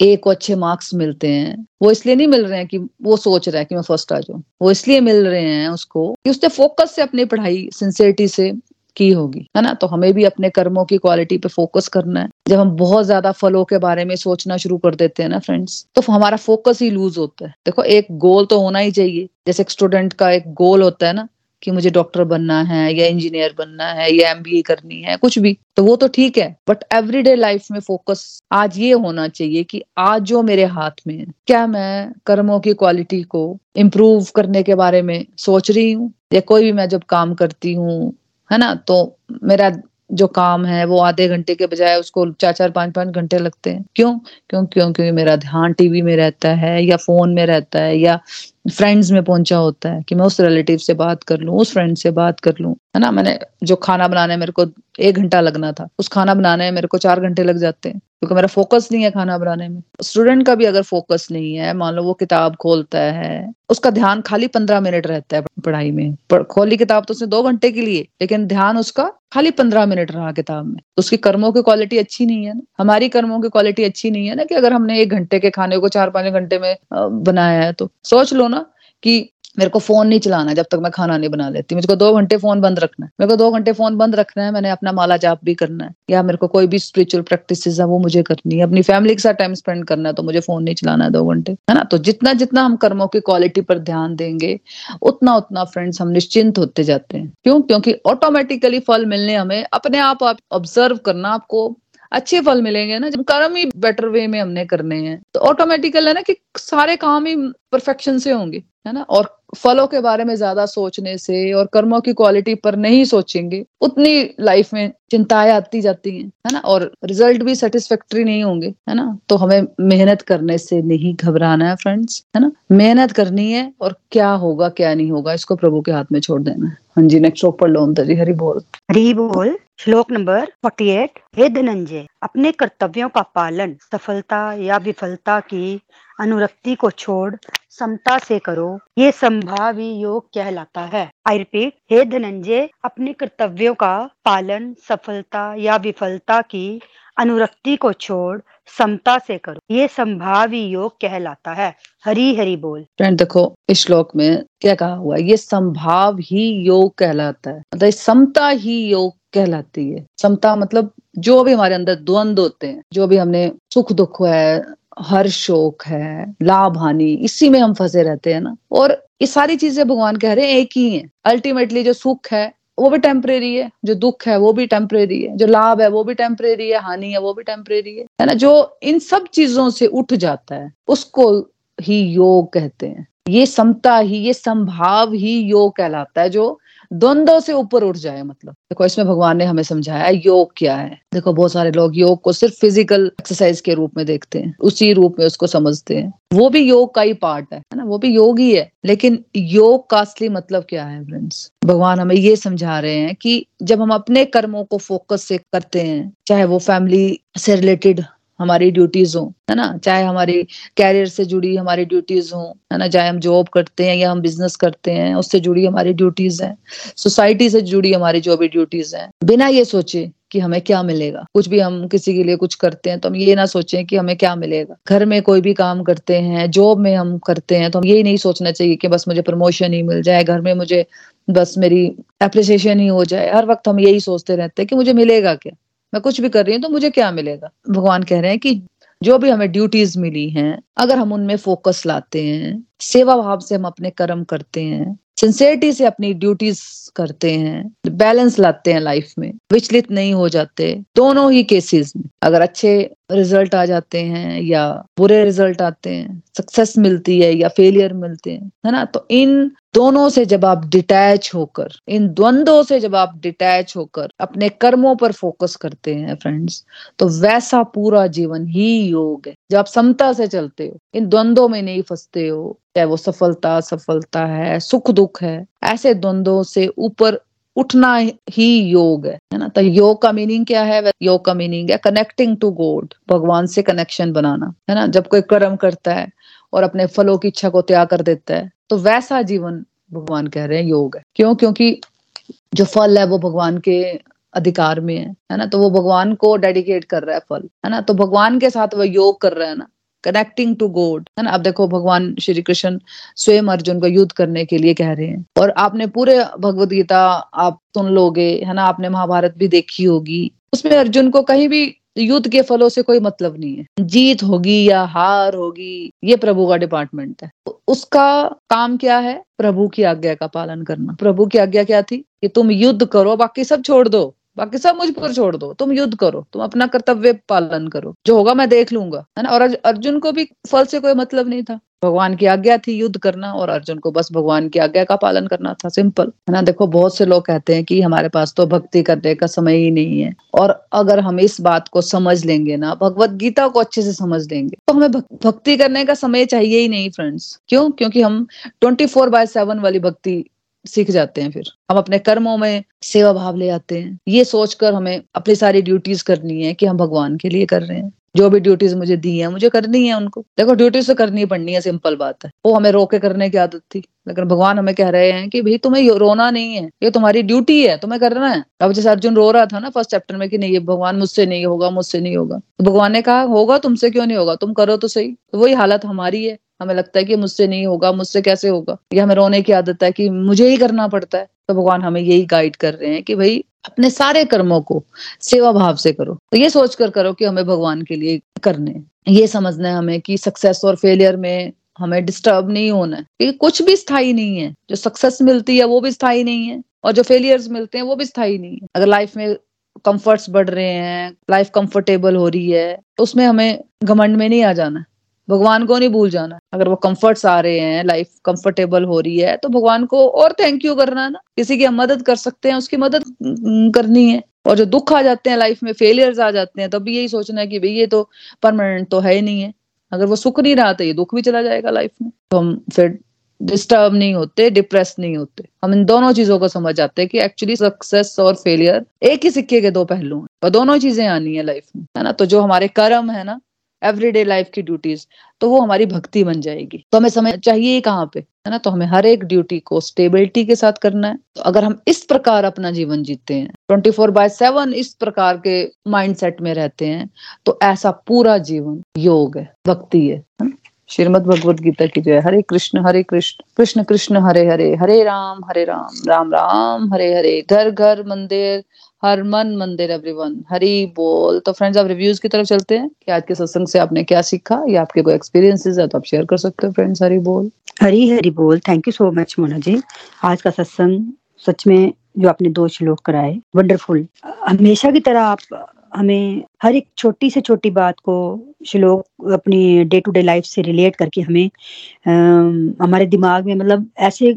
S1: ए को अच्छे मार्क्स मिलते हैं, वो इसलिए नहीं मिल रहे हैं कि वो सोच रहा है कि मैं फ़र्स्ट आ जाऊँ, वो इसलिए मिल रहे हैं उसको कि उसने फोकस से अपनी पढ़ाई सिंसियरिटी से की होगी, है ना? तो हमें भी अपने कर्मों की क्वालिटी पे फोकस करना है। जब हम बहुत ज़्यादा फलों के बारे में सोचना शुरू कर देते हैं ना फ्रेंड्स तो हमारा फोकस ही लूज होता है। देखो, एक गोल तो होना ही चाहिए। जैसे एक स्टूडेंट का एक गोल होता है ना, कि मुझे डॉक्टर बनना है या इंजीनियर बनना है या एमबीए करनी है, कुछ भी तो वो तो ठीक है। बट एवरीडे लाइफ में फोकस आज ये होना चाहिए कि आज जो मेरे हाथ में है, क्या मैं कर्मों की क्वालिटी को इम्प्रूव करने के बारे में सोच रही हूँ? या कोई भी मैं जब काम करती हूँ है ना? तो मेरा जो काम है, वो आधे घंटे के बजाय उसको चार चार, पाँच पाँच घंटे लगते हैं। क्यों? क्यों? क्यों? क्योंकि मेरा ध्यान टीवी में रहता है या फ़ोन में रहता है या फ्रेंड्स में पहुँचा होता है कि मैं उस रिलेटिव से बात कर लूँ, उस फ्रेंड से बात कर लूँ, है ना? मैंने जो खाना बनाने मेरे को एक घंटा लगना था। उस खाना बनाने में मेरे को चार घंटे लग जाते हैं, क्योंकि मेरा फोकस नहीं है खाना बनाने में। स्टूडेंट का भी अगर फोकस नहीं है, मान लो वो किताब खोलता है, उसका ध्यान खाली पंद्रह मिनट रहता है पढ़ाई में। खोली किताब तो उसने दो घंटे के लिए, लेकिन ध्यान उसका खाली पंद्रह मिनट रहा किताब में। तो उसकी कर्मों की क्वालिटी अच्छी नहीं है ना? हमारी कर्मों की क्वालिटी अच्छी नहीं है ना कि अगर हमने एक घंटे के खाने को चार पाँच घंटे में बनाया है तो। सोच लो ना कि मेरे को फ़ोन नहीं चलाना जब तक मैं खाना नहीं बना लेती। मुझको दो घंटे फ़ोन बंद रखना है। मेरे को दो घंटे फ़ोन बंद रखना है, मैंने अपना माला जाप भी करना है। या मेरे को कोई भी स्पिरिचुअल प्रैक्टिस है, वो मुझे करनी है। अपनी फैमिली के साथ टाइम स्पेंड करना है तो मुझे फ़ोन नहीं चलाना है दो घंटे। है ना? तो जितना जितना हम कर्मों की क्वालिटी पर ध्यान देंगे, उतना उतना फ्रेंड्स हम निश्चिंत होते जाते हैं। क्यों? क्योंकि ऑटोमेटिकली फल मिलने हमें अपने आप आप ऑब्ज़र्व करना, आपको अच्छे फल मिलेंगे ना, जब कर्म ही बेटर वे में हमने करने हैं। तो ऑटोमेटिकल है ना कि सारे काम ही परफेक्शन से होंगे। है ना? और फलों के बारे में ज़्यादा सोचने से और कर्मों की क्वालिटी पर नहीं सोचेंगे, उतनी लाइफ में चिंताएँ आती जाती हैं, है ना? और रिज़ल्ट भी सेटिस्फेक्ट्री नहीं होंगे, है ना? तो हमें मेहनत करने से नहीं घबराना है फ्रेंड्स है ना? मेहनत करनी है और क्या होगा, क्या नहीं होगा, इसको प्रभु के हाथ में छोड़ देना है। हाँ जी नेक्स्ट श्लोक पढ़ लो जी, हरी बोल।
S2: हरी बोल। श्लोक नंबर 48 हे धनंजय, अपने कर्तव्यों का पालन, सफलता या विफलता की अनुरक्ति को छोड़ समता से करो। ये संभावी योग कहलाता है। आई रिपीट हे धनंजय, अपने कर्तव्यों का पालन, सफलता या विफलता की अनुरक्ति को छोड़ समता से करो। ये संभावी योग कहलाता है। हरी हरी बोल।
S1: फ्रेंड देखो, इस श्लोक में क्या कहा हुआ ये संभाव ही योग कहलाता है। मतलब समता ही योग कहलाती है। समता मतलब जो भी हमारे अंदर द्वंद्व होते हैं, जो भी हमने सुख दुख है, हर शोक है, लाभ हानि, इसी में हम फंसे रहते हैं ना। और ये सारी चीज़ें भगवान कह रहे हैं एक ही है। अल्टीमेटली जो सुख है, वो भी टेम्परेरी है, जो दुख है, वो भी टेम्परेरी है, जो लाभ है, वो भी टेम्परेरी है, हानि है, वो भी टेम्परेरी है। है ना? जो इन सब चीज़ों से उठ जाता है, उसको ही योग कहते हैं। ये समता ही, ये संभाव ही योग कहलाता है, जो द्वंद्व से ऊपर उठ जाए मतलब। देखो, इसमें भगवान ने हमें समझाया, योग क्या है? देखो, बहुत सारे लोग योग को सिर्फ़ फ़िज़िकल एक्सरसाइज के रूप में देखते हैं, उसी रूप में उसको समझते हैं। वो भी योग का ही पार्ट है ना? वो भी योग ही है। लेकिन योग का असली मतलब क्या है फ्रेंड्स भगवान हमें ये समझा रहे हैं कि जब हम अपने कर्मों को फोकस से करते हैं, चाहे वो फैमिली से रिलेटेड हमारी ड्यूटीज़ हो, है ना? चाहे हमारी कैरियर से जुड़ी हमारी ड्यूटीज़ हो, है ना? चाहे हम जॉब करते हैं या हम बिज़नेस करते हैं, उससे जुड़ी हमारी ड्यूटीज़ हैं। सोसाइटी से जुड़ी हमारी जो भी ड्यूटीज़ हैं। बिना ये सोचे कि हमें क्या मिलेगा, कुछ भी हम किसी के लिए कुछ करते हैं तो हम ये ना सोचें कि हमें क्या मिलेगा। घर में कोई भी काम करते हैं जॉब में हम करते हैं तो हम यही नहीं सोचना चाहिए कि बस मुझे प्रमोशन ही मिल जाए, घर में मुझे बस मेरी अप्रिसिएशन ही हो जाए। हर वक्त हम यही सोचते रहते हैं कि मुझे मिलेगा क्या? मैं कुछ भी कर रही हूँ तो मुझे क्या मिलेगा? भगवान कह रहे हैं कि जो भी हमें ड्यूटीज़ मिली हैं, अगर हम उनमें फोकस लाते हैं, सेवा भाव से हम अपने कर्म करते हैं सिंसेरिटी से अपनी ड्यूटीज़ करते हैं बैलेंस लाते हैं लाइफ में, विचलित नहीं हो जाते, दोनों ही केसेस में। अगर अच्छे रिज़ल्ट आ जाते हैं या बुरे रिज़ल्ट आते हैं सक्सेस मिलती है या फेलियर मिलते हैं, है ना? तो इन दोनों से जब आप डिटैच होकर, इन द्वंद्वों से जब आप डिटैच होकर अपने कर्मों पर फोकस करते हैं फ्रेंड्स तो वैसा पूरा जीवन ही योग है। जब आप समता से चलते हो, इन द्वंद्वों में नहीं फंसते हो, चाहे वो सफलता सफलता है सुख दुख है, ऐसे द्वंद्वों से ऊपर उठना ही योग है है ना? तो योग का मीनिंग क्या है? योग का मीनिंग है कनेक्टिंग टू गॉड भगवान से कनेक्शन बनाना, है ना? जब कोई कर्म करता है और अपने फलों की इच्छा को त्याग कर देता है तो वैसा जीवन भगवान कह रहे हैं योग है। क्यों? क्योंकि जो फल है वो भगवान के अधिकार में है है ना? तो वो भगवान को डेडिकेट कर रहा है फल, है ना? तो भगवान के साथ वो योग कर रहा है ना? कनेक्टिंग टू गॉड है ना? अब देखो, भगवान श्री कृष्ण स्वयं अर्जुन को युद्ध करने के लिए कह रहे हैं। और आपने पूरे भगवत गीता आप सुन लोगे, है ना? आपने महाभारत भी देखी होगी। उसमें अर्जुन को कहीं भी युद्ध के फलों से कोई मतलब नहीं है। जीत होगी या हार होगी, ये प्रभु का डिपार्टमेंट है। उसका काम क्या है? प्रभु की आज्ञा का पालन करना। प्रभु की आज्ञा क्या थी? कि तुम युद्ध करो, बाकी सब छोड़ दो। बाकी सब मुझ पर छोड़ दो। तुम युद्ध करो, तुम अपना कर्तव्य पालन करो। जो होगा मैं देख लूँगा, है ना? और अर्जुन को भी फल से कोई मतलब नहीं था। भगवान की आज्ञा थी युद्ध करना और अर्जुन को बस भगवान की आज्ञा का पालन करना था, सिंपल, है ना? देखो, बहुत से लोग कहते हैं कि हमारे पास तो भक्ति करने का समय ही नहीं है। और अगर हम इस बात को समझ लेंगे ना, भगवत गीता को अच्छे से समझ लेंगे तो हमें भक्ति करने का समय चाहिए ही नहीं फ्रेंड्स क्यों? क्योंकि हम ट्वेंटी फोर बाय सेवन वाली भक्ति सीख जाते हैं फिर। हम अपने कर्मों में सेवा भाव ले आते हैं। ये सोचकर हमें अपनी सारी ड्यूटीज़ करनी है कि हम भगवान के लिए कर रहे हैं। जो भी ड्यूटीज़ मुझे दी है, मुझे करनी है उनको। देखो ड्यूटीज़ तो करनी पड़नी है सिंपल बात है। वो हमें रोके करने की आदत थी। लेकिन भगवान हमें कह रहे हैं कि भाई, तुम्हें रोना नहीं है। ये तुम्हारी ड्यूटी है, तुम्हें करना है। अब जैसे अर्जुन रो रहा था ना फ़र्स्ट चैप्टर में कि नहीं, ये भगवान मुझसे नहीं होगा, मुझसे नहीं होगा। तो भगवान ने कहा, होगा तुमसे क्यों नहीं होगा? तुम करो तो सही। तो वही हालत हमारी है। हमें लगता है कि मुझसे नहीं होगा, मुझसे कैसे होगा? या हमें रोने की आदत है कि मुझे ही करना पड़ता है? तो भगवान हमें यही गाइड कर रहे हैं कि भाई, अपने सारे कर्मों को सेवा भाव से करो। तो ये सोच कर करो कि हमें भगवान के लिए करने ये समझना है हमें कि सक्सेस और फेलियर में हमें डिस्टर्ब नहीं होना है। क्योंकि कुछ भी स्थायी नहीं है। जो सक्सेस मिलती है, वो भी स्थायी नहीं है। और जो फेलियर्स मिलते हैं, वो भी स्थायी नहीं है। अगर लाइफ में कंफर्ट्स बढ़ रहे हैं लाइफ कंफर्टेबल हो रही है तो उसमें हमें घमंड में नहीं आ जाना। भगवान को नहीं भूल जाना। अगर वो कंफर्ट्स आ रहे हैं लाइफ कंफर्टेबल हो रही है तो भगवान को और थैंक यू करना है ना। किसी की हम मदद कर सकते हैं, उसकी मदद करनी है। और जो दुख आ जाते हैं लाइफ में फेलियर्स आ जाते हैं, तब भी यही सोचना है कि भाई ये तो परमानेंट तो है ही नहीं है। अगर वो सुख नहीं रहा तो ये दुख भी चला जाएगा लाइफ में। तो हम फिर डिस्टर्ब नहीं होते डिप्रेस नहीं होते। हम इन दोनों चीज़ों को समझ आते हैं कि एक्चुअली सक्सेस और फेलियर एक ही सिक्के के दो पहलू हैं। और दोनों चीज़ें आनी है लाइफ में, है ना? तो जो हमारे कर्म है ना एवरीडे लाइफ की ड्यूटीज़ तो वो हमारी भक्ति बन जाएगी। तो हमें समय चाहिए कहाँ पे है ना? तो हमें हर एक ड्यूटी को स्टेबिलिटी के साथ करना है। तो अगर हम इस प्रकार अपना जीवन जीते हैं ट्वेंटी फोर बाय सेवन इस प्रकार के माइंडसेट में रहते हैं तो ऐसा पूरा जीवन योग है भक्ति है, है श्रीमद भगवत गीता की जय हरे कृष्ण हरे कृष्ण कृष्ण कृष्ण हरे हरे हरे राम हरे राम राम राम हरे हरे घर घर मंदिर हर मन मंदिर एवरीवन हरी बोल। तो फ्रेंड्स आप रिव्यूज़ की तरफ़ चलते हैं कि आज के सत्संग से आपने क्या सीखा या आपके कोई एक्सपीरियंसेस है तो आप शेयर कर सकते हो फ्रेंड्स हरी बोल।
S2: हरी हरी बोल। Thank you so much Mona ji. आज का सत्संग सच में जो आपने दो श्लोक कराए वंडरफुल हमेशा की तरह आप हमें हर एक छोटी से छोटी बात को श्लोक अपनी डे टू डे लाइफ से रिलेट करके हमें आ, हमारे दिमाग में मतलब ऐसे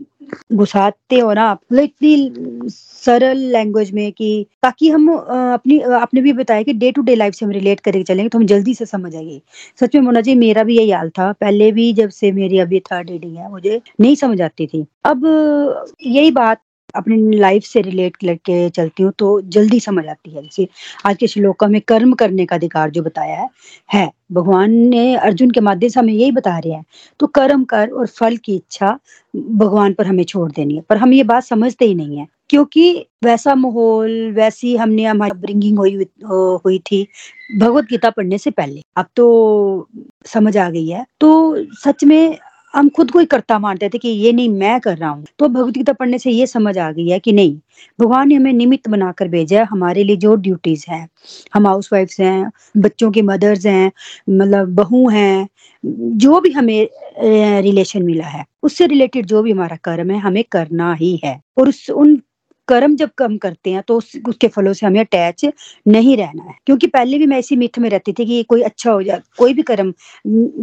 S2: घुसाते हो ना आप मतलब इतनी सरल लैंग्वेज में कि ताकि हम अपनी आपने भी बताया कि डे टू डे लाइफ से हम रिलेट करके चलेंगे तो हम जल्दी से समझ आएँगे सच में मोना जी, मेरा भी यही हाल था। पहले भी जब से मेरी अभी थर्ड रीडिंग है, मुझे नहीं समझ आती थी। अब यही बात अपनी लाइफ से रिलेट करके चलती हूँ तो जल्दी समझ आती है। जैसे आज के श्लोक में कर्म करने का अधिकार जो बताया है है। भगवान ने अर्जुन के माध्यम से हमें यही बता रहे हैं तो कर्म कर और फल की इच्छा भगवान पर हमें छोड़ देनी है। पर हम ये बात समझते ही नहीं है, क्योंकि वैसा माहौल, वैसी हमने हमारी ब्रिंगिंग हुई हुई थी भगवत गीता पढ़ने से पहले। अब तो समझ आ गई है। तो सच में हम खुद को ही करता मानते थे कि ये नहीं, मैं कर रहा हूँ। तो भगवत गीता पढ़ने से ये समझ आ गई है कि नहीं, भगवान ने हमें निमित्त बनाकर भेजा है, हमारे लिए जो ड्यूटीज़ हैं। हम हाउस वाइफ्स हैं, बच्चों के मदर्स हैं मतलब बहू हैं, जो भी हमें रिलेशन मिला है, उससे रिलेटेड जो भी हमारा कर्म है, हमें करना ही है। और उस, उन कर्म जब कम करते हैं तो उस, उसके फलों से हमें अटैच नहीं रहना है। क्योंकि पहले भी मैं इसी मिथ में रहती थी कि ये कोई अच्छा हो जाए कोई भी कर्म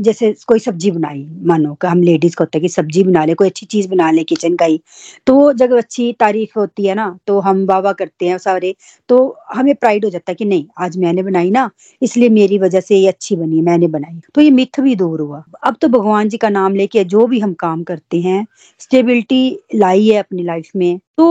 S2: जैसे कोई सब्ज़ी बनाई मानो कि हम लेडीज़ को होता है कि सब्ज़ी बना ले कोई अच्छी चीज़ बना ले किचन का ही। तो जब अच्छी तारीफ़ होती है ना तो हम वाह करते हैं सारे तो हमें प्राइड हो जाता है कि नहीं आज मैंने बनाई ना इसलिए मेरी वजह से ये अच्छी बनी मैंने बनाई। तो ये मिथ भी दूर हुआ। अब तो भगवान जी का नाम लेके जो भी हम काम करते हैं स्टेबिलिटी लाई है अपनी लाइफ में तो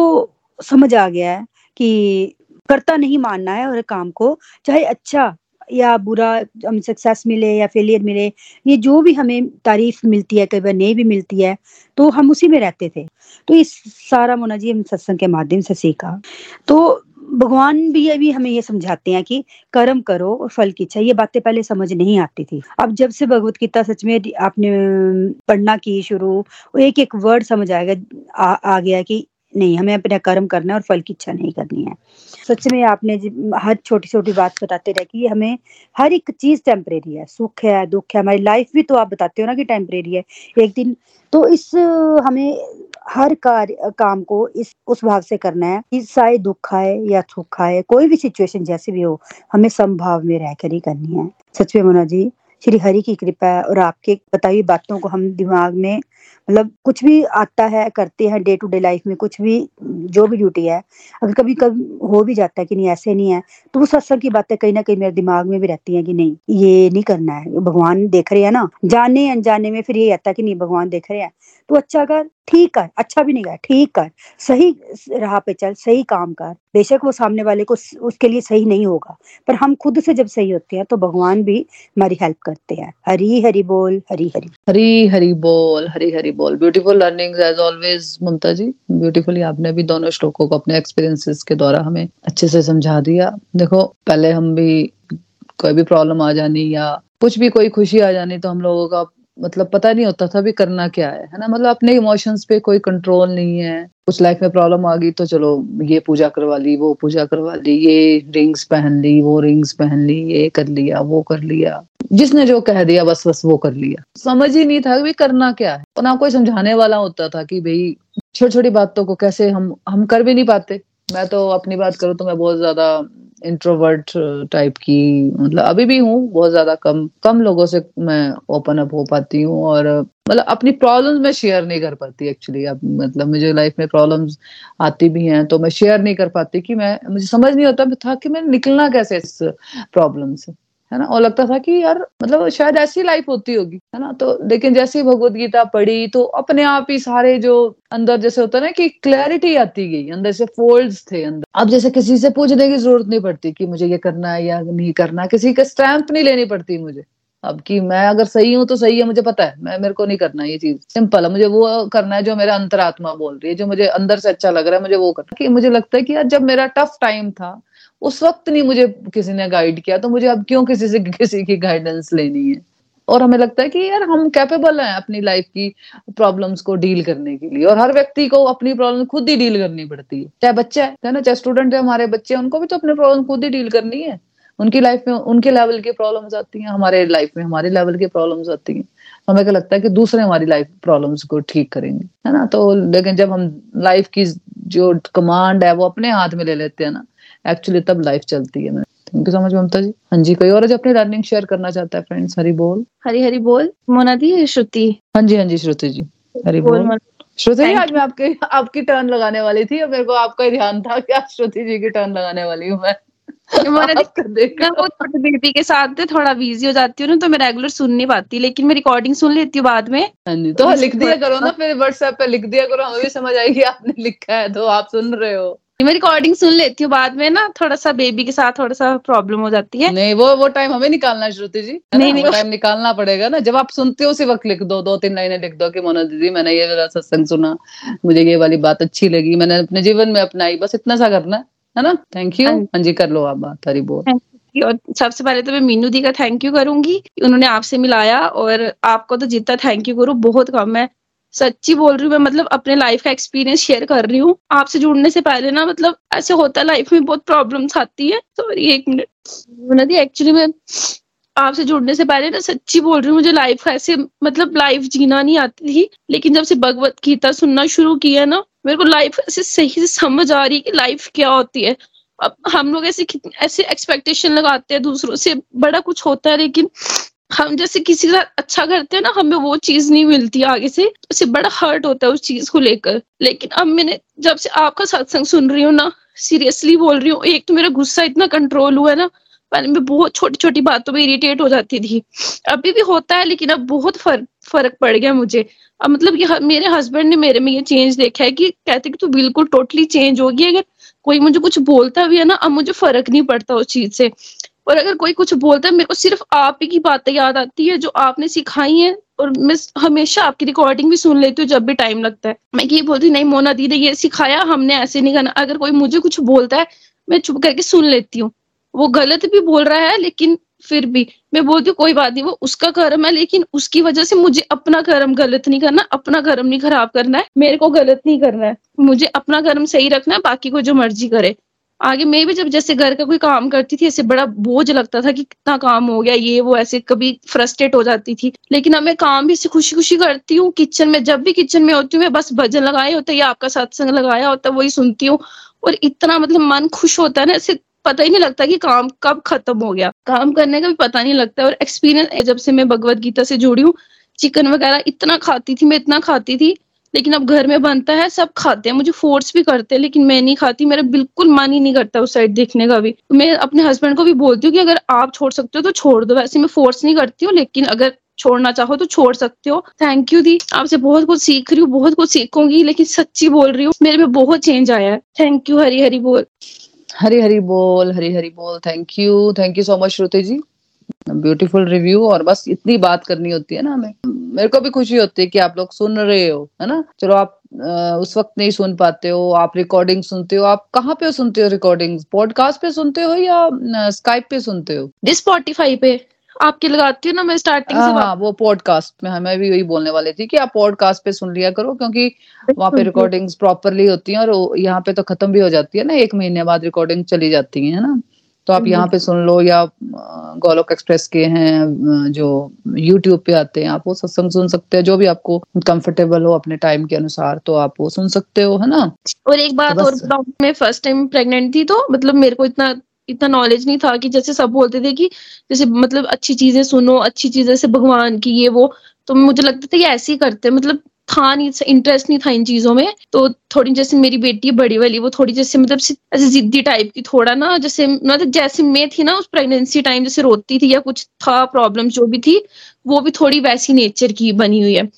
S2: समझ आ गया है कि करता नहीं मानना है और काम को चाहे अच्छा या बुरा हम सक्सेस मिले या फेलियर मिले ये जो भी हमें तारीफ़ मिलती है कई बार नहीं भी मिलती है तो हम उसी में रहते थे। तो इस सारा मोना जी हम सत्संग के माध्यम से सीखा। तो भगवान भी अभी हमें ये समझाते हैं कि कर्म करो और फल की इच्छा ये बातें पहले समझ नहीं आती थी। अब जब से भगवत गीता सच में आपने पढ़ना की शुरू एक एक वर्ड समझ आएगा आ, आ गया कि नहीं, हमें अपना कर्म करना है और फल की इच्छा नहीं करनी है। सच में आपने हर छोटी छोटी बात बताते रहे कि हमें हर एक चीज़ टेम्परेरी है, सुख है, दुख है, हमारी लाइफ भी तो आप बताते हो ना कि टेम्परेरी है, एक दिन। तो इस, हमें हर कार्य, काम को इस, उस भाव से करना है कि चाहे दुख आए या सुख आए, कोई भी सिचुएशन जैसे भी हो, हमें संभाव में रहकर ही करनी है। सच में मोना जी श्री हरि की कृपा है और आपके बताई बातों को हम दिमाग में मतलब कुछ भी आता है, करते हैं डे टू डे लाइफ में, कुछ भी, जो भी ड्यूटी है, अगर कभी कभी हो भी जाता है कि नहीं, ऐसे नहीं है तो वो सत्संग की बातें कहीं ना कहीं मेरे दिमाग में भी रहती है कि नहीं, ये नहीं करना है। भगवान देख रहे हैं ना, जाने अनजाने में फिर ये आता है कि नहीं, भगवान देख रहे हैं। तो अच्छा कर, ठीक कर अच्छा भी नहीं कर, ठीक कर, सही राह पे चल, सही काम कर। बेशक वो सामने वाले को उसके लिए सही नहीं होगा, पर हम खुद से जब सही होते हैं तो भगवान भी हमारी हेल्प करते हैं। हरी हरी बोल, हरी हरी।
S1: हरी हरी बोल, हरी हरी बोल। Beautiful learning as always Mamta ji. Beautifully आपने भी दोनों श्लोकों को अपने एक्सपीरियंसेस के द्वारा हमें अच्छे से समझा दिया। देखो, पहले हम भी कोई भी प्रॉब्लम आ जानी या कुछ भी कोई खुशी आ जानी तो हम लोगों का मतलब पता नहीं होता था भी करना क्या है है ना? मतलब अपने इमोशंस पे कोई कंट्रोल नहीं है। कुछ लाइफ में प्रॉब्लम आ गई तो चलो, ये पूजा करवा ली, वो पूजा करवा ली, ये रिंग्स पहन ली, वो रिंग्स पहन ली, ये कर लिया, वो कर लिया। जिसने जो कह दिया, बस बस वो कर लिया। समझ ही नहीं था कि करना क्या है। और ना कोई समझाने वाला होता था कि भाई छोटी छोटी बातों को कैसे हम हम कर भी नहीं पाते। मैं तो अपनी बात करूँ तो मैं बहुत ज़्यादा इंट्रोवर्ट टाइप की मतलब अभी भी हूँ, बहुत ज़्यादा कम कम लोगों से मैं ओपन अप हो पाती हूँ और मतलब अपनी प्रॉब्लम्स मैं शेयर नहीं कर पाती एक्चुअली अब मतलब मुझे लाइफ में प्रॉब्लम्स आती भी हैं तो मैं शेयर नहीं कर पाती कि मैं, मुझे समझ नहीं होता था कि मैं निकलना कैसे इस प्रॉब्लम से। है ना? और लगता था कि यार मतलब शायद ऐसी लाइफ होती होगी, है ना? तो लेकिन जैसे भगवत गीता पढ़ी तो अपने आप ही सारे जो अंदर जैसे होता है ना कि क्लैरिटी आती गई, अंदर से फोल्ड्स थे अंदर। अब जैसे किसी से पूछने की ज़रूरत नहीं पड़ती कि मुझे ये करना है या नहीं करना किसी का स्टैंप नहीं लेनी पड़ती मुझे। अब कि मैं अगर सही हूँ तो सही है, मुझे पता है, मैं, मेरे को नहीं करना ये चीज़। सिंपल है, मुझे वो करना है जो मेरा अंतरात्मा बोल रही है, जो मुझे अंदर से अच्छा लग रहा है, मुझे वो करना कि मुझे लगता है कि यार, जब मेरा टफ टाइम था उस वक्त नहीं मुझे किसी ने गाइड किया तो मुझे अब क्यों किसी से <laughs> किसी की गाइडेंस लेनी है? और हमें लगता है कि यार हम कैपेबल हैं अपनी लाइफ की प्रॉब्लम्स को डील करने के लिए, और हर व्यक्ति को अपनी प्रॉब्लम खुद ही डील करनी पड़ती है। चाहे बच्चा है ना? चाहे स्टूडेंट है, हमारे बच्चे उनको भी तो अपनी प्रॉब्लम खुद ही डील करनी है। उनकी लाइफ में, उनके लेवल की प्रॉब्लम्स आती हैं, हमारे लाइफ में हमारे लेवल की प्रॉब्लम्स आती हैं। हमें क्या लगता है कि दूसरे हमारी लाइफ प्रॉब्लम्स को ठीक करेंगे, है ना? तो लेकिन जब हम लाइफ की जो कमांड है, वो अपने हाथ में ले लेते हैं ना एक्चुअली तब लाइफ चलती है thank you so much Mamta ji? हाँ जी कोई और जो अपनी लर्निंग शेयर करना चाहता है फ्रेंड्स हरी बोल।
S3: हरी हरी बोल। मोना दी श्रुति?
S1: हाँ जी हाँ जी श्रुति जी। हरी बोल श्रुति जी आज मैं आपके आपकी टर्न लगाने वाली थी और मेरे को आपका ही ध्यान था कि आज श्रुति जी की टर्न लगाने वाली हूँ मैं।
S3: बेबी के साथ थोड़ा बिज़ी हो जाती हूँ ना तो मैं रेगुलर सुन नहीं पाती लेकिन मैं रिकॉर्डिंग सुन लेती हूँ बाद में।
S1: हाँ तो लिख दिया करो ना फिर व्हाट्सएप पे लिख दिया करो हमें भी समझ आएगी आपने लिखा है तो आप सुन रहे हो।
S3: मैं रिकॉर्डिंग सुन लेती हूँ बाद में ना थोड़ा सा बेबी के साथ थोड़ा सा प्रॉब्लम हो जाती है।
S1: नहीं वो वो टाइम हमें निकालना श्रुति जी। नहीं नहीं टाइम निकालना पड़ेगा ना। जब आप सुनते हो उसी वक्त लिख दो दो तीन लाइनें लिख दो कि मोना दीदी मैंने ये सत्संग सुना। मुझे ये वाली बात अच्छी लगी। मैंने अपने जीवन में अपनाई। बस इतना सा करना है। ना? थैंक यू हाँ। जी कर लो आप बात हरी बोल।
S3: और सबसे पहले तो मैं मीनू दी का थैंक यू करूँगी। उन्होंने आपसे मिलाया और आपको तो जितना थैंक यू करूँ बहुत कम है। सच्ची बोल रही हूँ मैं मतलब अपने लाइफ का एक्सपीरियंस शेयर कर रही हूँ। आपसे जुड़ने से पहले ना मतलब ऐसे होता है लाइफ में बहुत प्रॉब्लम्स आती है। सॉरी एक मिनट एक्चुअली मैं आपसे जुड़ने से पहले ना सच्ची बोल रही हूँ, मुझे लाइफ का ऐसे मतलब लाइफ जीना नहीं आती थी। लेकिन जब से भगवत गीता सुनना शुरू किया ना, मेरे को लाइफ ऐसे सही से समझ आ रही है कि लाइफ क्या होती है। अब हम लोग ऐसे ऐसे एक्सपेक्टेशन लगाते हैं दूसरों से, बड़ा कुछ होता है, लेकिन हम जैसे किसी का अच्छा करते हैं ना, हमें वो चीज़ नहीं मिलती आगे से। उसे बड़ा हर्ट होता है उस चीज़ को लेकर। लेकिन अब मैंने, जब से आपका सत्संग सुन रही हूँ ना सीरियसली बोल रही हूँ, एक तो मेरा गुस्सा इतना कंट्रोल हुआ है ना, पहले मैं बहुत छोटी छोटी बातों में इरिटेट हो जाती थी। अभी भी होता है, लेकिन अब बहुत फ़र्क फ़र्क पड़ गया मुझे। अब मतलब ये मेरे हस्बैंड ने मेरे में ये चेंज देखा है कि कहते कि तू बिल्कुल टोटली चेंज होगी। अगर कोई मुझे कुछ बोलता भी है ना, अब मुझे फ़र्क नहीं पड़ता उस चीज़ से। और अगर कोई कुछ बोलता है, मेरे को सिर्फ़ आप ही की बातें याद आती है, जो आपने सिखाई है, और मैं हमेशा आपकी रिकॉर्डिंग भी सुन लेती हूँ जब भी टाइम लगता है। मैं ये बोलती नहीं मोना दी ये सिखाया हमने, ऐसे नहीं करना। अगर कोई मुझे कुछ बोलता है, मैं चुप करके सुन लेती हूँ। वो गलत भी बोल रहा है, लेकिन फिर भी मैं बोलती हूँ, कोई बात नहीं, वो उसका कर्म है, लेकिन उसकी वजह से मुझे अपना कर्म गलत नहीं करना, अपना कर्म नहीं खराब करना है, मेरे को गलत नहीं करना है। मुझे अपना कर्म सही रखना है, बाकी को जो मर्ज़ी करे। आगे मैं भी जब जैसे घर का कोई काम करती थी, ऐसे बड़ा बोझ लगता था कि कितना काम हो गया, ये वो ऐसे कभी फ्रस्ट्रेट हो जाती थी। लेकिन अब मैं काम भी खुशी खुशी करती हूँ किचन में जब भी किचन में होती हूँ, मैं बस भजन लगाए होता है या आपका सत्संग लगाया होता है वही सुनती हूँ। और इतना मतलब मन खुश होता है ना, ऐसे पता ही नहीं लगता कि काम कब खत्म हो गया। काम करने का भी पता नहीं लगता और एक्सपीरियंस जब से मैं भगवत गीता से जुड़ी हूँ चिकन वगैरह इतना खाती थी, मैं इतना खाती थी लेकिन अब घर में बनता है, सब खाते हैं। मुझे फोर्स भी करते हैं, लेकिन मैं नहीं खाती, मेरा बिल्कुल मन ही नहीं करता उस साइड देखने का भी। मैं अपने हस्बैंड को भी बोलती हूँ कि अगर आप छोड़ सकते हो तो छोड़ दो। वैसे मैं फोर्स नहीं करती हूँ, लेकिन अगर छोड़ना चाहो तो छोड़ सकते हो। थैंक यू दी। आपसे बहुत कुछ सीख रही हूँ, बहुत कुछ सीखूँगी, लेकिन सच्ची बोल रही हूँ, मेरे में बहुत चेंज आया है। थैंक यू हरी हरी बोल।
S1: हरी हरी बोल हरी हरी बोल। Thank you thank you so much Shruti ji. Beautiful review और बस इतनी बात करनी होती है ना हमें। मेरे को भी खुशी होती है कि आप लोग सुन रहे हो है ना? चलो आप उस वक्त नहीं सुन पाते हो आप रिकॉर्डिंग सुनते हो आप कहाँ पे सुनते हो रिकॉर्डिंग पॉडकास्ट पे सुनते हो या स्काइप पे सुनते हो?
S3: स्पॉटिफाई पे आपकी लगाती हूँ ना मैं स्टार्टिंग
S1: से हाँ वो पॉडकास्ट में हमें भी वही बोलने वाले थी कि आप पॉडकास्ट पे सुन लिया करो क्योंकि वहाँ पे रिकॉर्डिंग्स प्रॉपरली होती हैं और यहाँ पे तो खत्म भी हो जाती है ना एक महीने बाद रिकॉर्डिंग चली जाती है ना? तो आप यहाँ पे सुन लो या गोलोक एक्सप्रेस के हैं जो यूट्यूब पे आते हैं आप वो सत्संग सुन सकते हैं। जो भी आपको कंफर्टेबल हो अपने टाइम के अनुसार तो आप वो सुन सकते हो है ना?
S3: और एक बात तो और मैं फ़र्स्ट टाइम प्रेग्नेंट थी तो मतलब मेरे को इतना इतना नॉलेज नहीं था कि जैसे सब बोलते थे कि जैसे मतलब अच्छी चीज़ें सुनो अच्छी चीज़ें से भगवान की ये वो तो मुझे लगता था ये ऐसे ही करते मतलब था नहीं इंटरेस्ट नहीं था इन चीज़ों में। तो थोड़ी जैसे मेरी बेटी है बड़ी वाली, वो थोड़ी जैसे मतलब ऐसे जिद्दी टाइप की थोड़ा ना, जैसे मतलब जैसे मैं थी ना, उस प्रेगनेंसी टाइम जैसे रोती थी या कुछ था प्रॉब्लम जो भी थी, वो भी थोड़ी वैसी नेचर की बनी हुई है।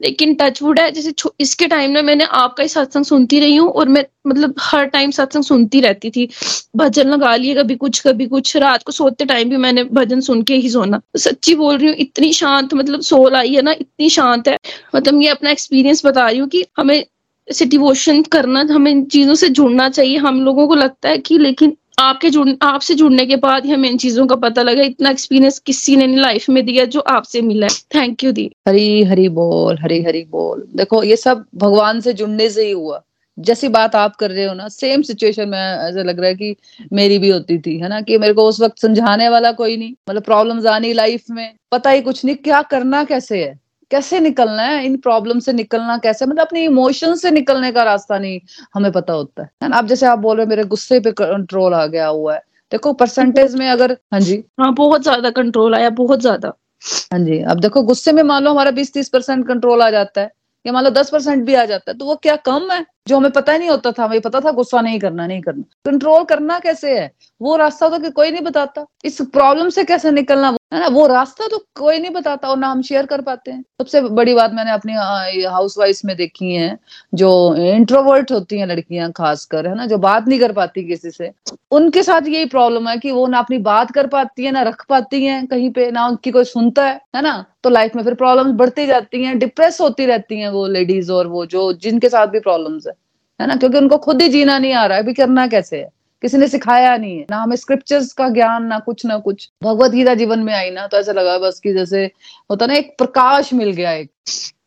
S3: लेकिन टचवुड है, जैसे इसके टाइम में मैंने आपका ही सत्संग सुनती रही हूँ और मैं मतलब हर टाइम सत्संग सुनती रहती थी। भजन लगा लिए कभी कुछ कभी कुछ। रात को सोते टाइम भी मैंने भजन सुन के ही सोना। सच्ची बोल रही हूँ, इतनी शांत मतलब सोल आई है ना, इतनी शांत है। मतलब ये अपना एक्सपीरियंस बता रही हूँ कि हमें डिवोशन करना, हमें इन चीज़ों से जुड़ना चाहिए। हम लोगों को लगता है कि लेकिन आपके जुड़, आपसे जुड़ने के बाद हमें इन चीज़ों का पता लगा, इतना एक्सपीरियंस किसी ने लाइफ में दिया जो आपसे मिला है। थैंक यू दी
S1: हरी हरी बोल, हरी हरी बोल। देखो, ये सब भगवान से जुड़ने से ही हुआ। जैसी बात आप कर रहे हो ना सेम सिचुएशन में, ऐसा लग रहा है कि मेरी भी होती थी, है ना? कि मेरे को उस वक्त समझाने वाला कोई नहीं मतलब प्रॉब्लम्स आनी लाइफ में, पता ही कुछ नहीं, क्या करना कैसे है? कैसे निकलना है? इन प्रॉब्लम से निकलना कैसे? मतलब अपने इमोशन से निकलने का रास्ता नहीं हमें पता होता है। अब जैसे आप बोल रहे मेरे गुस्से पे कंट्रोल आ गया हुआ है। देखो परसेंटेज में अगर हाँ जी?
S3: हाँ बहुत ज़्यादा कंट्रोल आया बहुत ज़्यादा।
S1: हाँ जी अब देखो गुस्से में मान लो हमारा बीस तीस परसेंट कंट्रोल आ जाता है या मान लो दस परसेंट भी आ जाता है तो वो क्या कम है? जो हमें पता नहीं होता था, हमें पता था गुस्सा नहीं करना नहीं करना। कंट्रोल करना कैसे है? वो रास्ता तो कोई नहीं बताता। इस प्रॉब्लम से कैसे निकलना? है ना, वो रास्ता तो कोई नहीं बताता और ना हम शेयर कर पाते हैं। सबसे बड़ी बात मैंने अपनी हाउस वाइफ में देखी है, जो इंट्रोवर्ट होती हैं लड़कियाँ खासकर, है ना, जो बात नहीं कर पाती किसी से। उनके साथ यही प्रॉब्लम है कि वो ना अपनी बात कर पाती है, ना रख पाती है कहीं पे, ना उनकी कोई सुनता है है ना। तो लाइफ में फिर प्रॉब्लम बढ़ती जाती है डिप्रेस होती रहती है वो लेडीज़ और वो जो, जिनके साथ भी प्रॉब्लम्स है। है ना? क्योंकि उनको खुद ही जीना नहीं आ रहा है। अभी करना कैसे है? किसी ने सिखाया नहीं है। ना हमें स्क्रिप्चर्स का ज्ञान, ना कुछ ना कुछ। भगवत गीता जीवन में आई ना तो ऐसा लगा बस कि जैसे होता ना, एक प्रकाश मिल गया, एक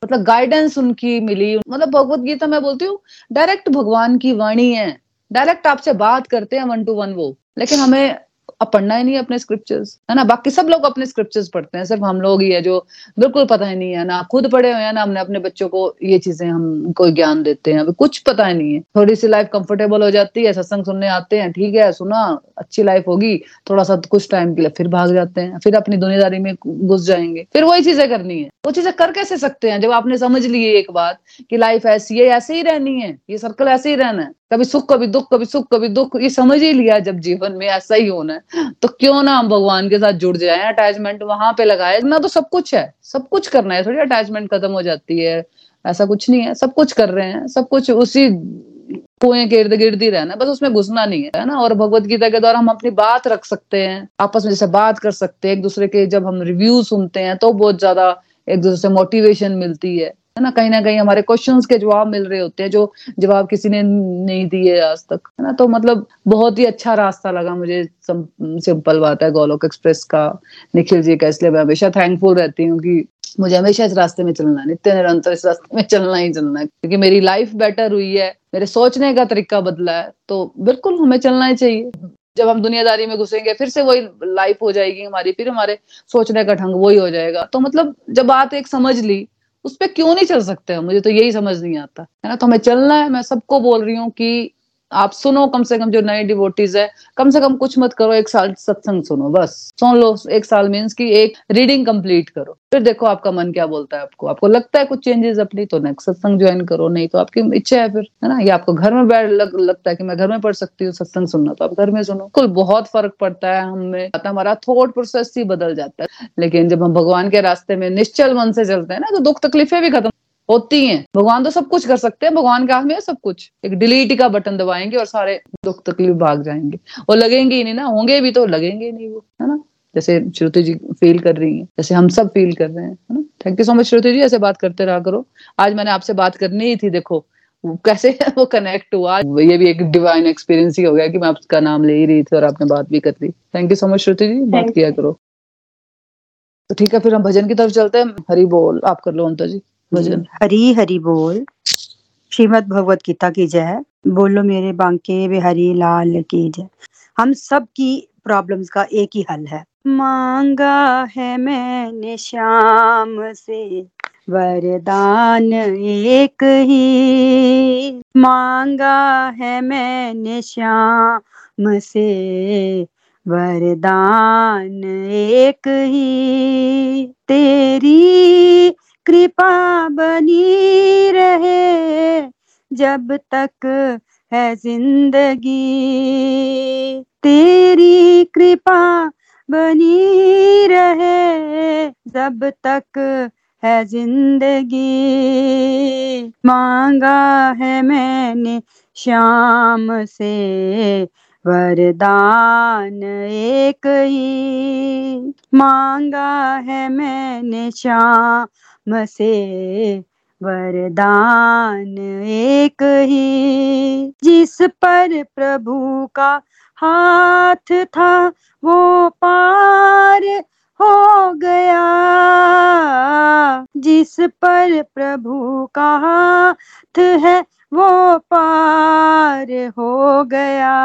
S1: मतलब गाइडेंस उनकी मिली। मतलब भगवत गीता मैं बोलती हूँ डायरेक्ट भगवान की वाणी है। डायरेक्ट आपसे बात करते हैं वन टू वन वो। लेकिन हमें अब पढ़ना ही नहीं है अपने स्क्रिप्चर्स है ना? बाकी सब लोग अपने स्क्रिप्चर्स पढ़ते हैं, सिर्फ़ हम लोग ही है जो बिल्कुल पता ही नहीं है, ना खुद पढ़े हुए हैं, ना हमने अपने बच्चों को ये चीज़ें हम, कोई ज्ञान देते हैं अभी कुछ पता ही नहीं है। थोड़ी सी लाइफ कंफर्टेबल हो जाती है, सत्संग सुनने आते हैं, ठीक है, सुना अच्छी लाइफ होगी थोड़ा सा कुछ टाइम के लिए फिर भाग जाते हैं, फिर अपनी दुनियादारी में घुस जाएँगे। फिर वही चीज़ें करनी है। वो चीज़ें कर कैसे सकते हैं? जब आपने समझ ली एक बात कि लाइफ ऐसी है, ऐसे ही रहनी है, ये सर्कल ऐसे ही रहना है। कभी सुख, कभी दुख, कभी सुख, कभी दुख, ये समझ ही लिया जब जीवन में ऐसा ही होना है। तो क्यों ना हम भगवान के साथ जुड़ जाए अटैचमेंट वहाँ पे लगाए। ना तो सब कुछ है, सब कुछ करना है, थोड़ी अटैचमेंट खत्म हो जाती है। ऐसा कुछ नहीं है, सब कुछ कर रहे हैं, सब कुछ उसी कुएँ के इर्द गिर्द ही रहना, बस उसमें घुसना नहीं है ना? और भगवत गीता के द्वारा हम अपनी बात रख सकते हैं, आपस में जैसे बात कर सकते हैं, एक दूसरे के जब हम रिव्यू सुनते हैं तो बहुत ज़्यादा एक दूसरे से मोटिवेशन मिलती है है ना? कहीं ना कहीं हमारे क्वेश्चंस के जवाब मिल रहे होते हैं, जो जवाब किसी ने नहीं दिए आज तक, है ना? तो मतलब बहुत ही अच्छा रास्ता लगा मुझे सिंपल बात है, गोलोक एक्सप्रेस का, निखिल जी का, इसलिए मैं हमेशा थैंकफुल रहती हूँ कि मुझे हमेशा इस रास्ते में चलना है, नित्य निरंतर इस रास्ते में चलना ही चलना है, क्योंकि मेरी लाइफ बेटर हुई है, मेरे सोचने का तरीका बदला है तो बिल्कुल हमें चलना ही चाहिए। जब हम दुनियादारी में घुसेंगे, फिर से वही लाइफ हो जाएगी हमारी, फिर हमारे सोचने का ढंग वही हो जाएगा। तो मतलब जब बात एक समझ ली, उस पर क्यों नहीं चल सकते मुझे तो यही समझ नहीं आता, है ना? तो हमें चलना है, मैं सबको बोल रही हूँ कि आप सुनो कम से कम जो नए डिवोटीज है कम से कम कुछ मत करो एक साल सत्संग सुनो बस। सुन लो एक साल मीन्स की एक रीडिंग कंप्लीट करो। फिर देखो आपका मन क्या बोलता है आपको। आपको लगता है कुछ चेंजेस अपनी तो नेक्स्ट सत्संग ज्वाइन करो नहीं तो आपकी इच्छा है फिर है ना? ये आपको घर में बैठ लग, लगता है कि मैं घर में पढ़ सकती हूँ सत्संग सुनना तो आप घर में सुनो। कुल बहुत फ़र्क पड़ता है हमें हमारा थॉट प्रोसेस ही बदल जाता है। लेकिन जब हम भगवान के रास्ते में निश्चल मन से चलते हैं ना तो दुख तकलीफें भी खत्म होती हैं। भगवान तो सब कुछ कर सकते हैं। भगवान के हाथ में है सब कुछ। एक डिलीट का बटन दबाएँगे और सारे दुख तकलीफ़ भाग जाएँगे। वो लगेंगे ही नहीं ना। होंगे भी तो लगेंगे नहीं वो है ना? जैसे श्रुति जी फील कर रही हैं जैसे हम सब फील कर रहे हैं है ना? Thank you so much Shruti ji ऐसे बात करते रहा करो। आज मैंने आपसे बात करनी ही थी देखो कैसे <laughs> वो कनेक्ट हुआ। ये भी एक डिवाइन एक्सपीरियंस ही हो गया कि मैं आपका नाम ले ही रही थी और आपने बात भी कर ली thank you so much Shruti ji बात किया करो। तो ठीक है फिर हम भजन की तरफ़ चलते हैं। हरी बोल आप कर लो ममता जी।
S2: हरी हरी बोल। श्रीमद भगवत गीता की जय। बोलो मेरे बांके बिहारी लाल की जय। हम सब की प्रॉब्लम्स का एक ही हल है। मांगा है मैंने श्याम से, वरदान एक ही। मांगा है मैंने श्याम से, वरदान एक ही। तेरी कृपा बनी रहे जब तक है ज़िंदगी। तेरी कृपा बनी रहे जब तक है ज़िंदगी। मांगा है मैंने श्याम से वरदान एक ही। मांगा है मैंने शाम से वरदान एक ही, जिस पर प्रभु का हाथ था, वो पार हो गया। जिस पर प्रभु का हाथ है, वो पार हो गया।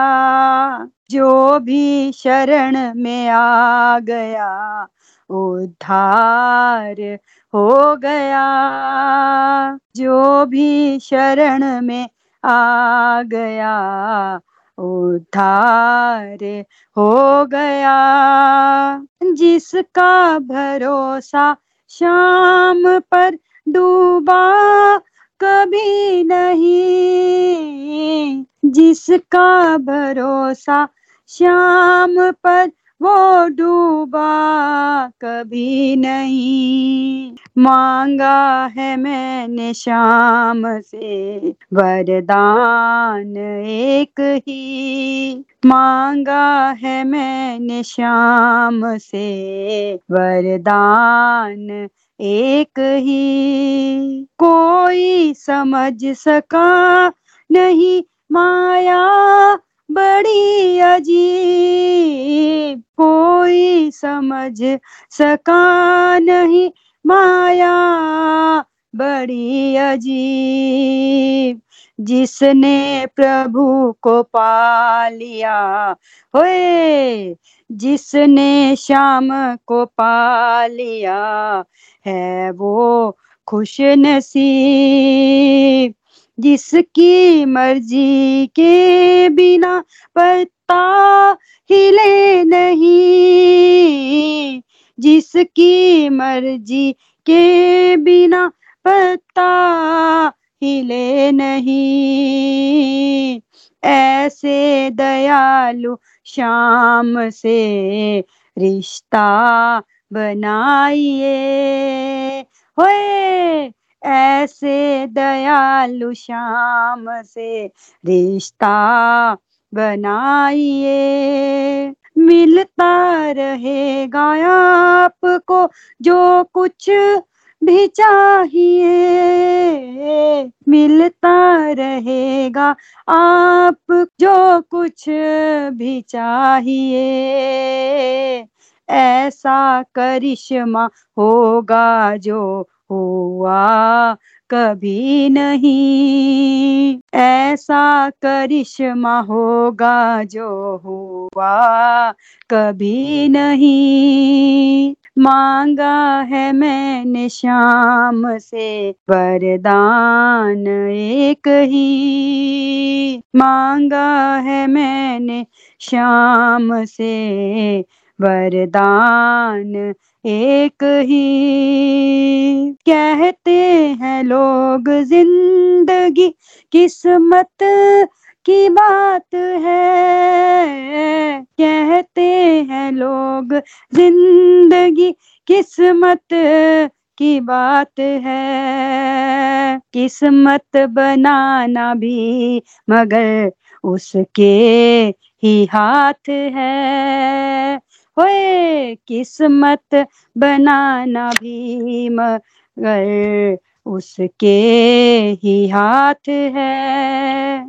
S2: जो भी शरण में आ गया, उद्धार हो गया। जो भी शरण में आ गया, उद्धार हो गया। जिसका भरोसा शाम पर डूबा कभी नहीं, जिसका भरोसा श्याम पर वो डूबा कभी नहीं। मांगा है मैंने श्याम से वरदान एक ही। मांगा है मैंने श्याम से वरदान एक ही। कोई समझ सका नहीं माया बड़ी अजीब, कोई समझ सका नहीं। माया बड़ी अजीब, जिसने प्रभु को पा लिया। होए, जिसने श्याम को पा लिया, है वो खुश नसीब जिसकी मर्ज़ी के बिना पत्ता हिले नहीं। जिसकी मर्ज़ी के बिना पत्ता हिले नहीं। ऐसे दयालु शाम से रिश्ता बनाइए। होए! ऐसे दयालु श्याम से रिश्ता बनाइए। मिलता रहेगा आपको जो कुछ भी चाहिए। मिलता रहेगा आप जो कुछ भी चाहिए। ऐसा करिश्मा होगा जो हुआ कभी नहीं। ऐसा करिश्मा होगा जो हुआ कभी नहीं। मांगा है मैंने शाम से वरदान एक ही। मांगा है मैंने शाम से वरदान एक ही कहते हैं लोग ज़िंदगी, किस्मत की बात है। कहते हैं लोग ज़िंदगी, किस्मत की बात है। किस्मत बनाना भी मगर उसके ही हाथ है। होए, किस्मत बनाना भी मगर उसके ही हाथ है।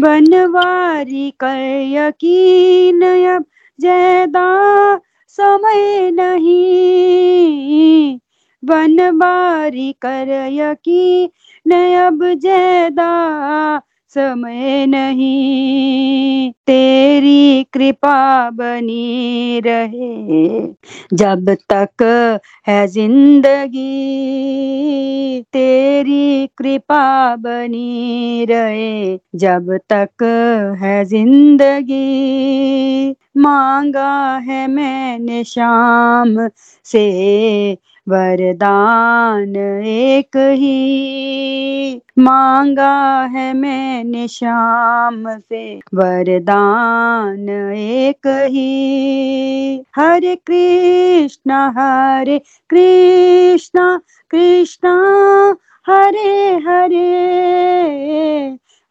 S2: बनवारी कर यकीन, अब ज़्यादा समय नहीं। बनवारी कर यकीन, अब ज़्यादा समय नहीं। तेरी कृपा बनी रहे। जब तक है ज़िंदगी, तेरी कृपा बनी रहे। जब तक है ज़िंदगी, मांगा है मैंने शाम से। वरदान एक ही मांगा है मैंने शाम से। वरदान एक ही। हरे कृष्णा हरे कृष्णा कृष्णा, हरे हरे।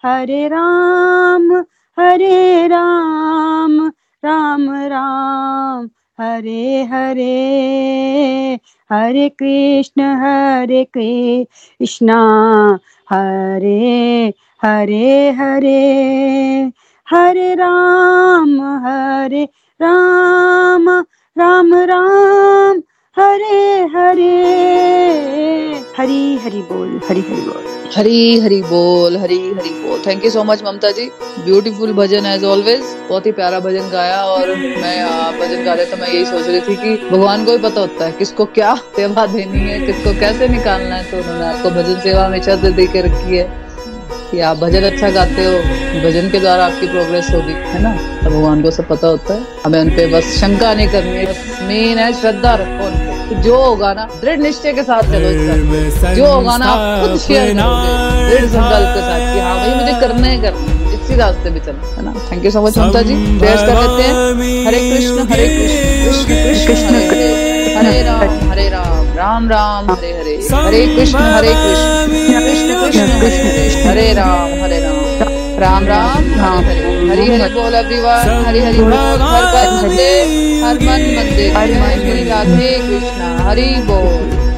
S2: हरे राम हरे राम राम राम। हरे हरे हरे कृष्ण, हरे कृष्णा, हरे हरे हरे हरे राम हरे राम राम राम, हरे हरे, हरी हरि बोल, हरी हरि बोल।
S1: हरी हरी बोल, हरी हरी बोल। Thank you so much Mamta ji beautiful bhajan as always बहुत ही प्यारा भजन गाया और मैं भजन गा रहे तो मैं यही सोच रही थी कि भगवान को ही पता होता है किसको क्या सेवा देनी है, किसको कैसे निकालना है। तो उन्होंने आपको भजन सेवा हमेशा से दे के रखी है कि आप भजन अच्छा गाते हो, भजन के द्वारा आपकी प्रोग्रेस होगी, है ना? तो भगवान को सब पता होता है। हमें उनपे बस शंका नहीं करनी है। मेन है, श्रद्धा रखो उनपे तो जो होगा ना दृढ़ निश्चय के साथ चलो इस जो होगा ना आप खुद शेयर करोगे दृढ़ संकल्प के साथ कि हाँ भाई मुझे करना ही करना इसी रास्ते पे चलना है ना? Thank you so much Mamta ji. Prayers कर लेते हैं हरे कृष्ण हरे कृष्ण कृष्ण कृष्ण हरे हरे हरे राम हरे राम राम राम हरे हरे। हरे कृष्ण हरे कृष्ण। कृष्ण कृष्ण हरे हरे राम हरे राम। राम राम हरे हरे, हरि बोल एवरीवन हरि हरि बोल। हर घर मंदिर हर मन, मंदिर। हरि कृष्णा। हरि बोल।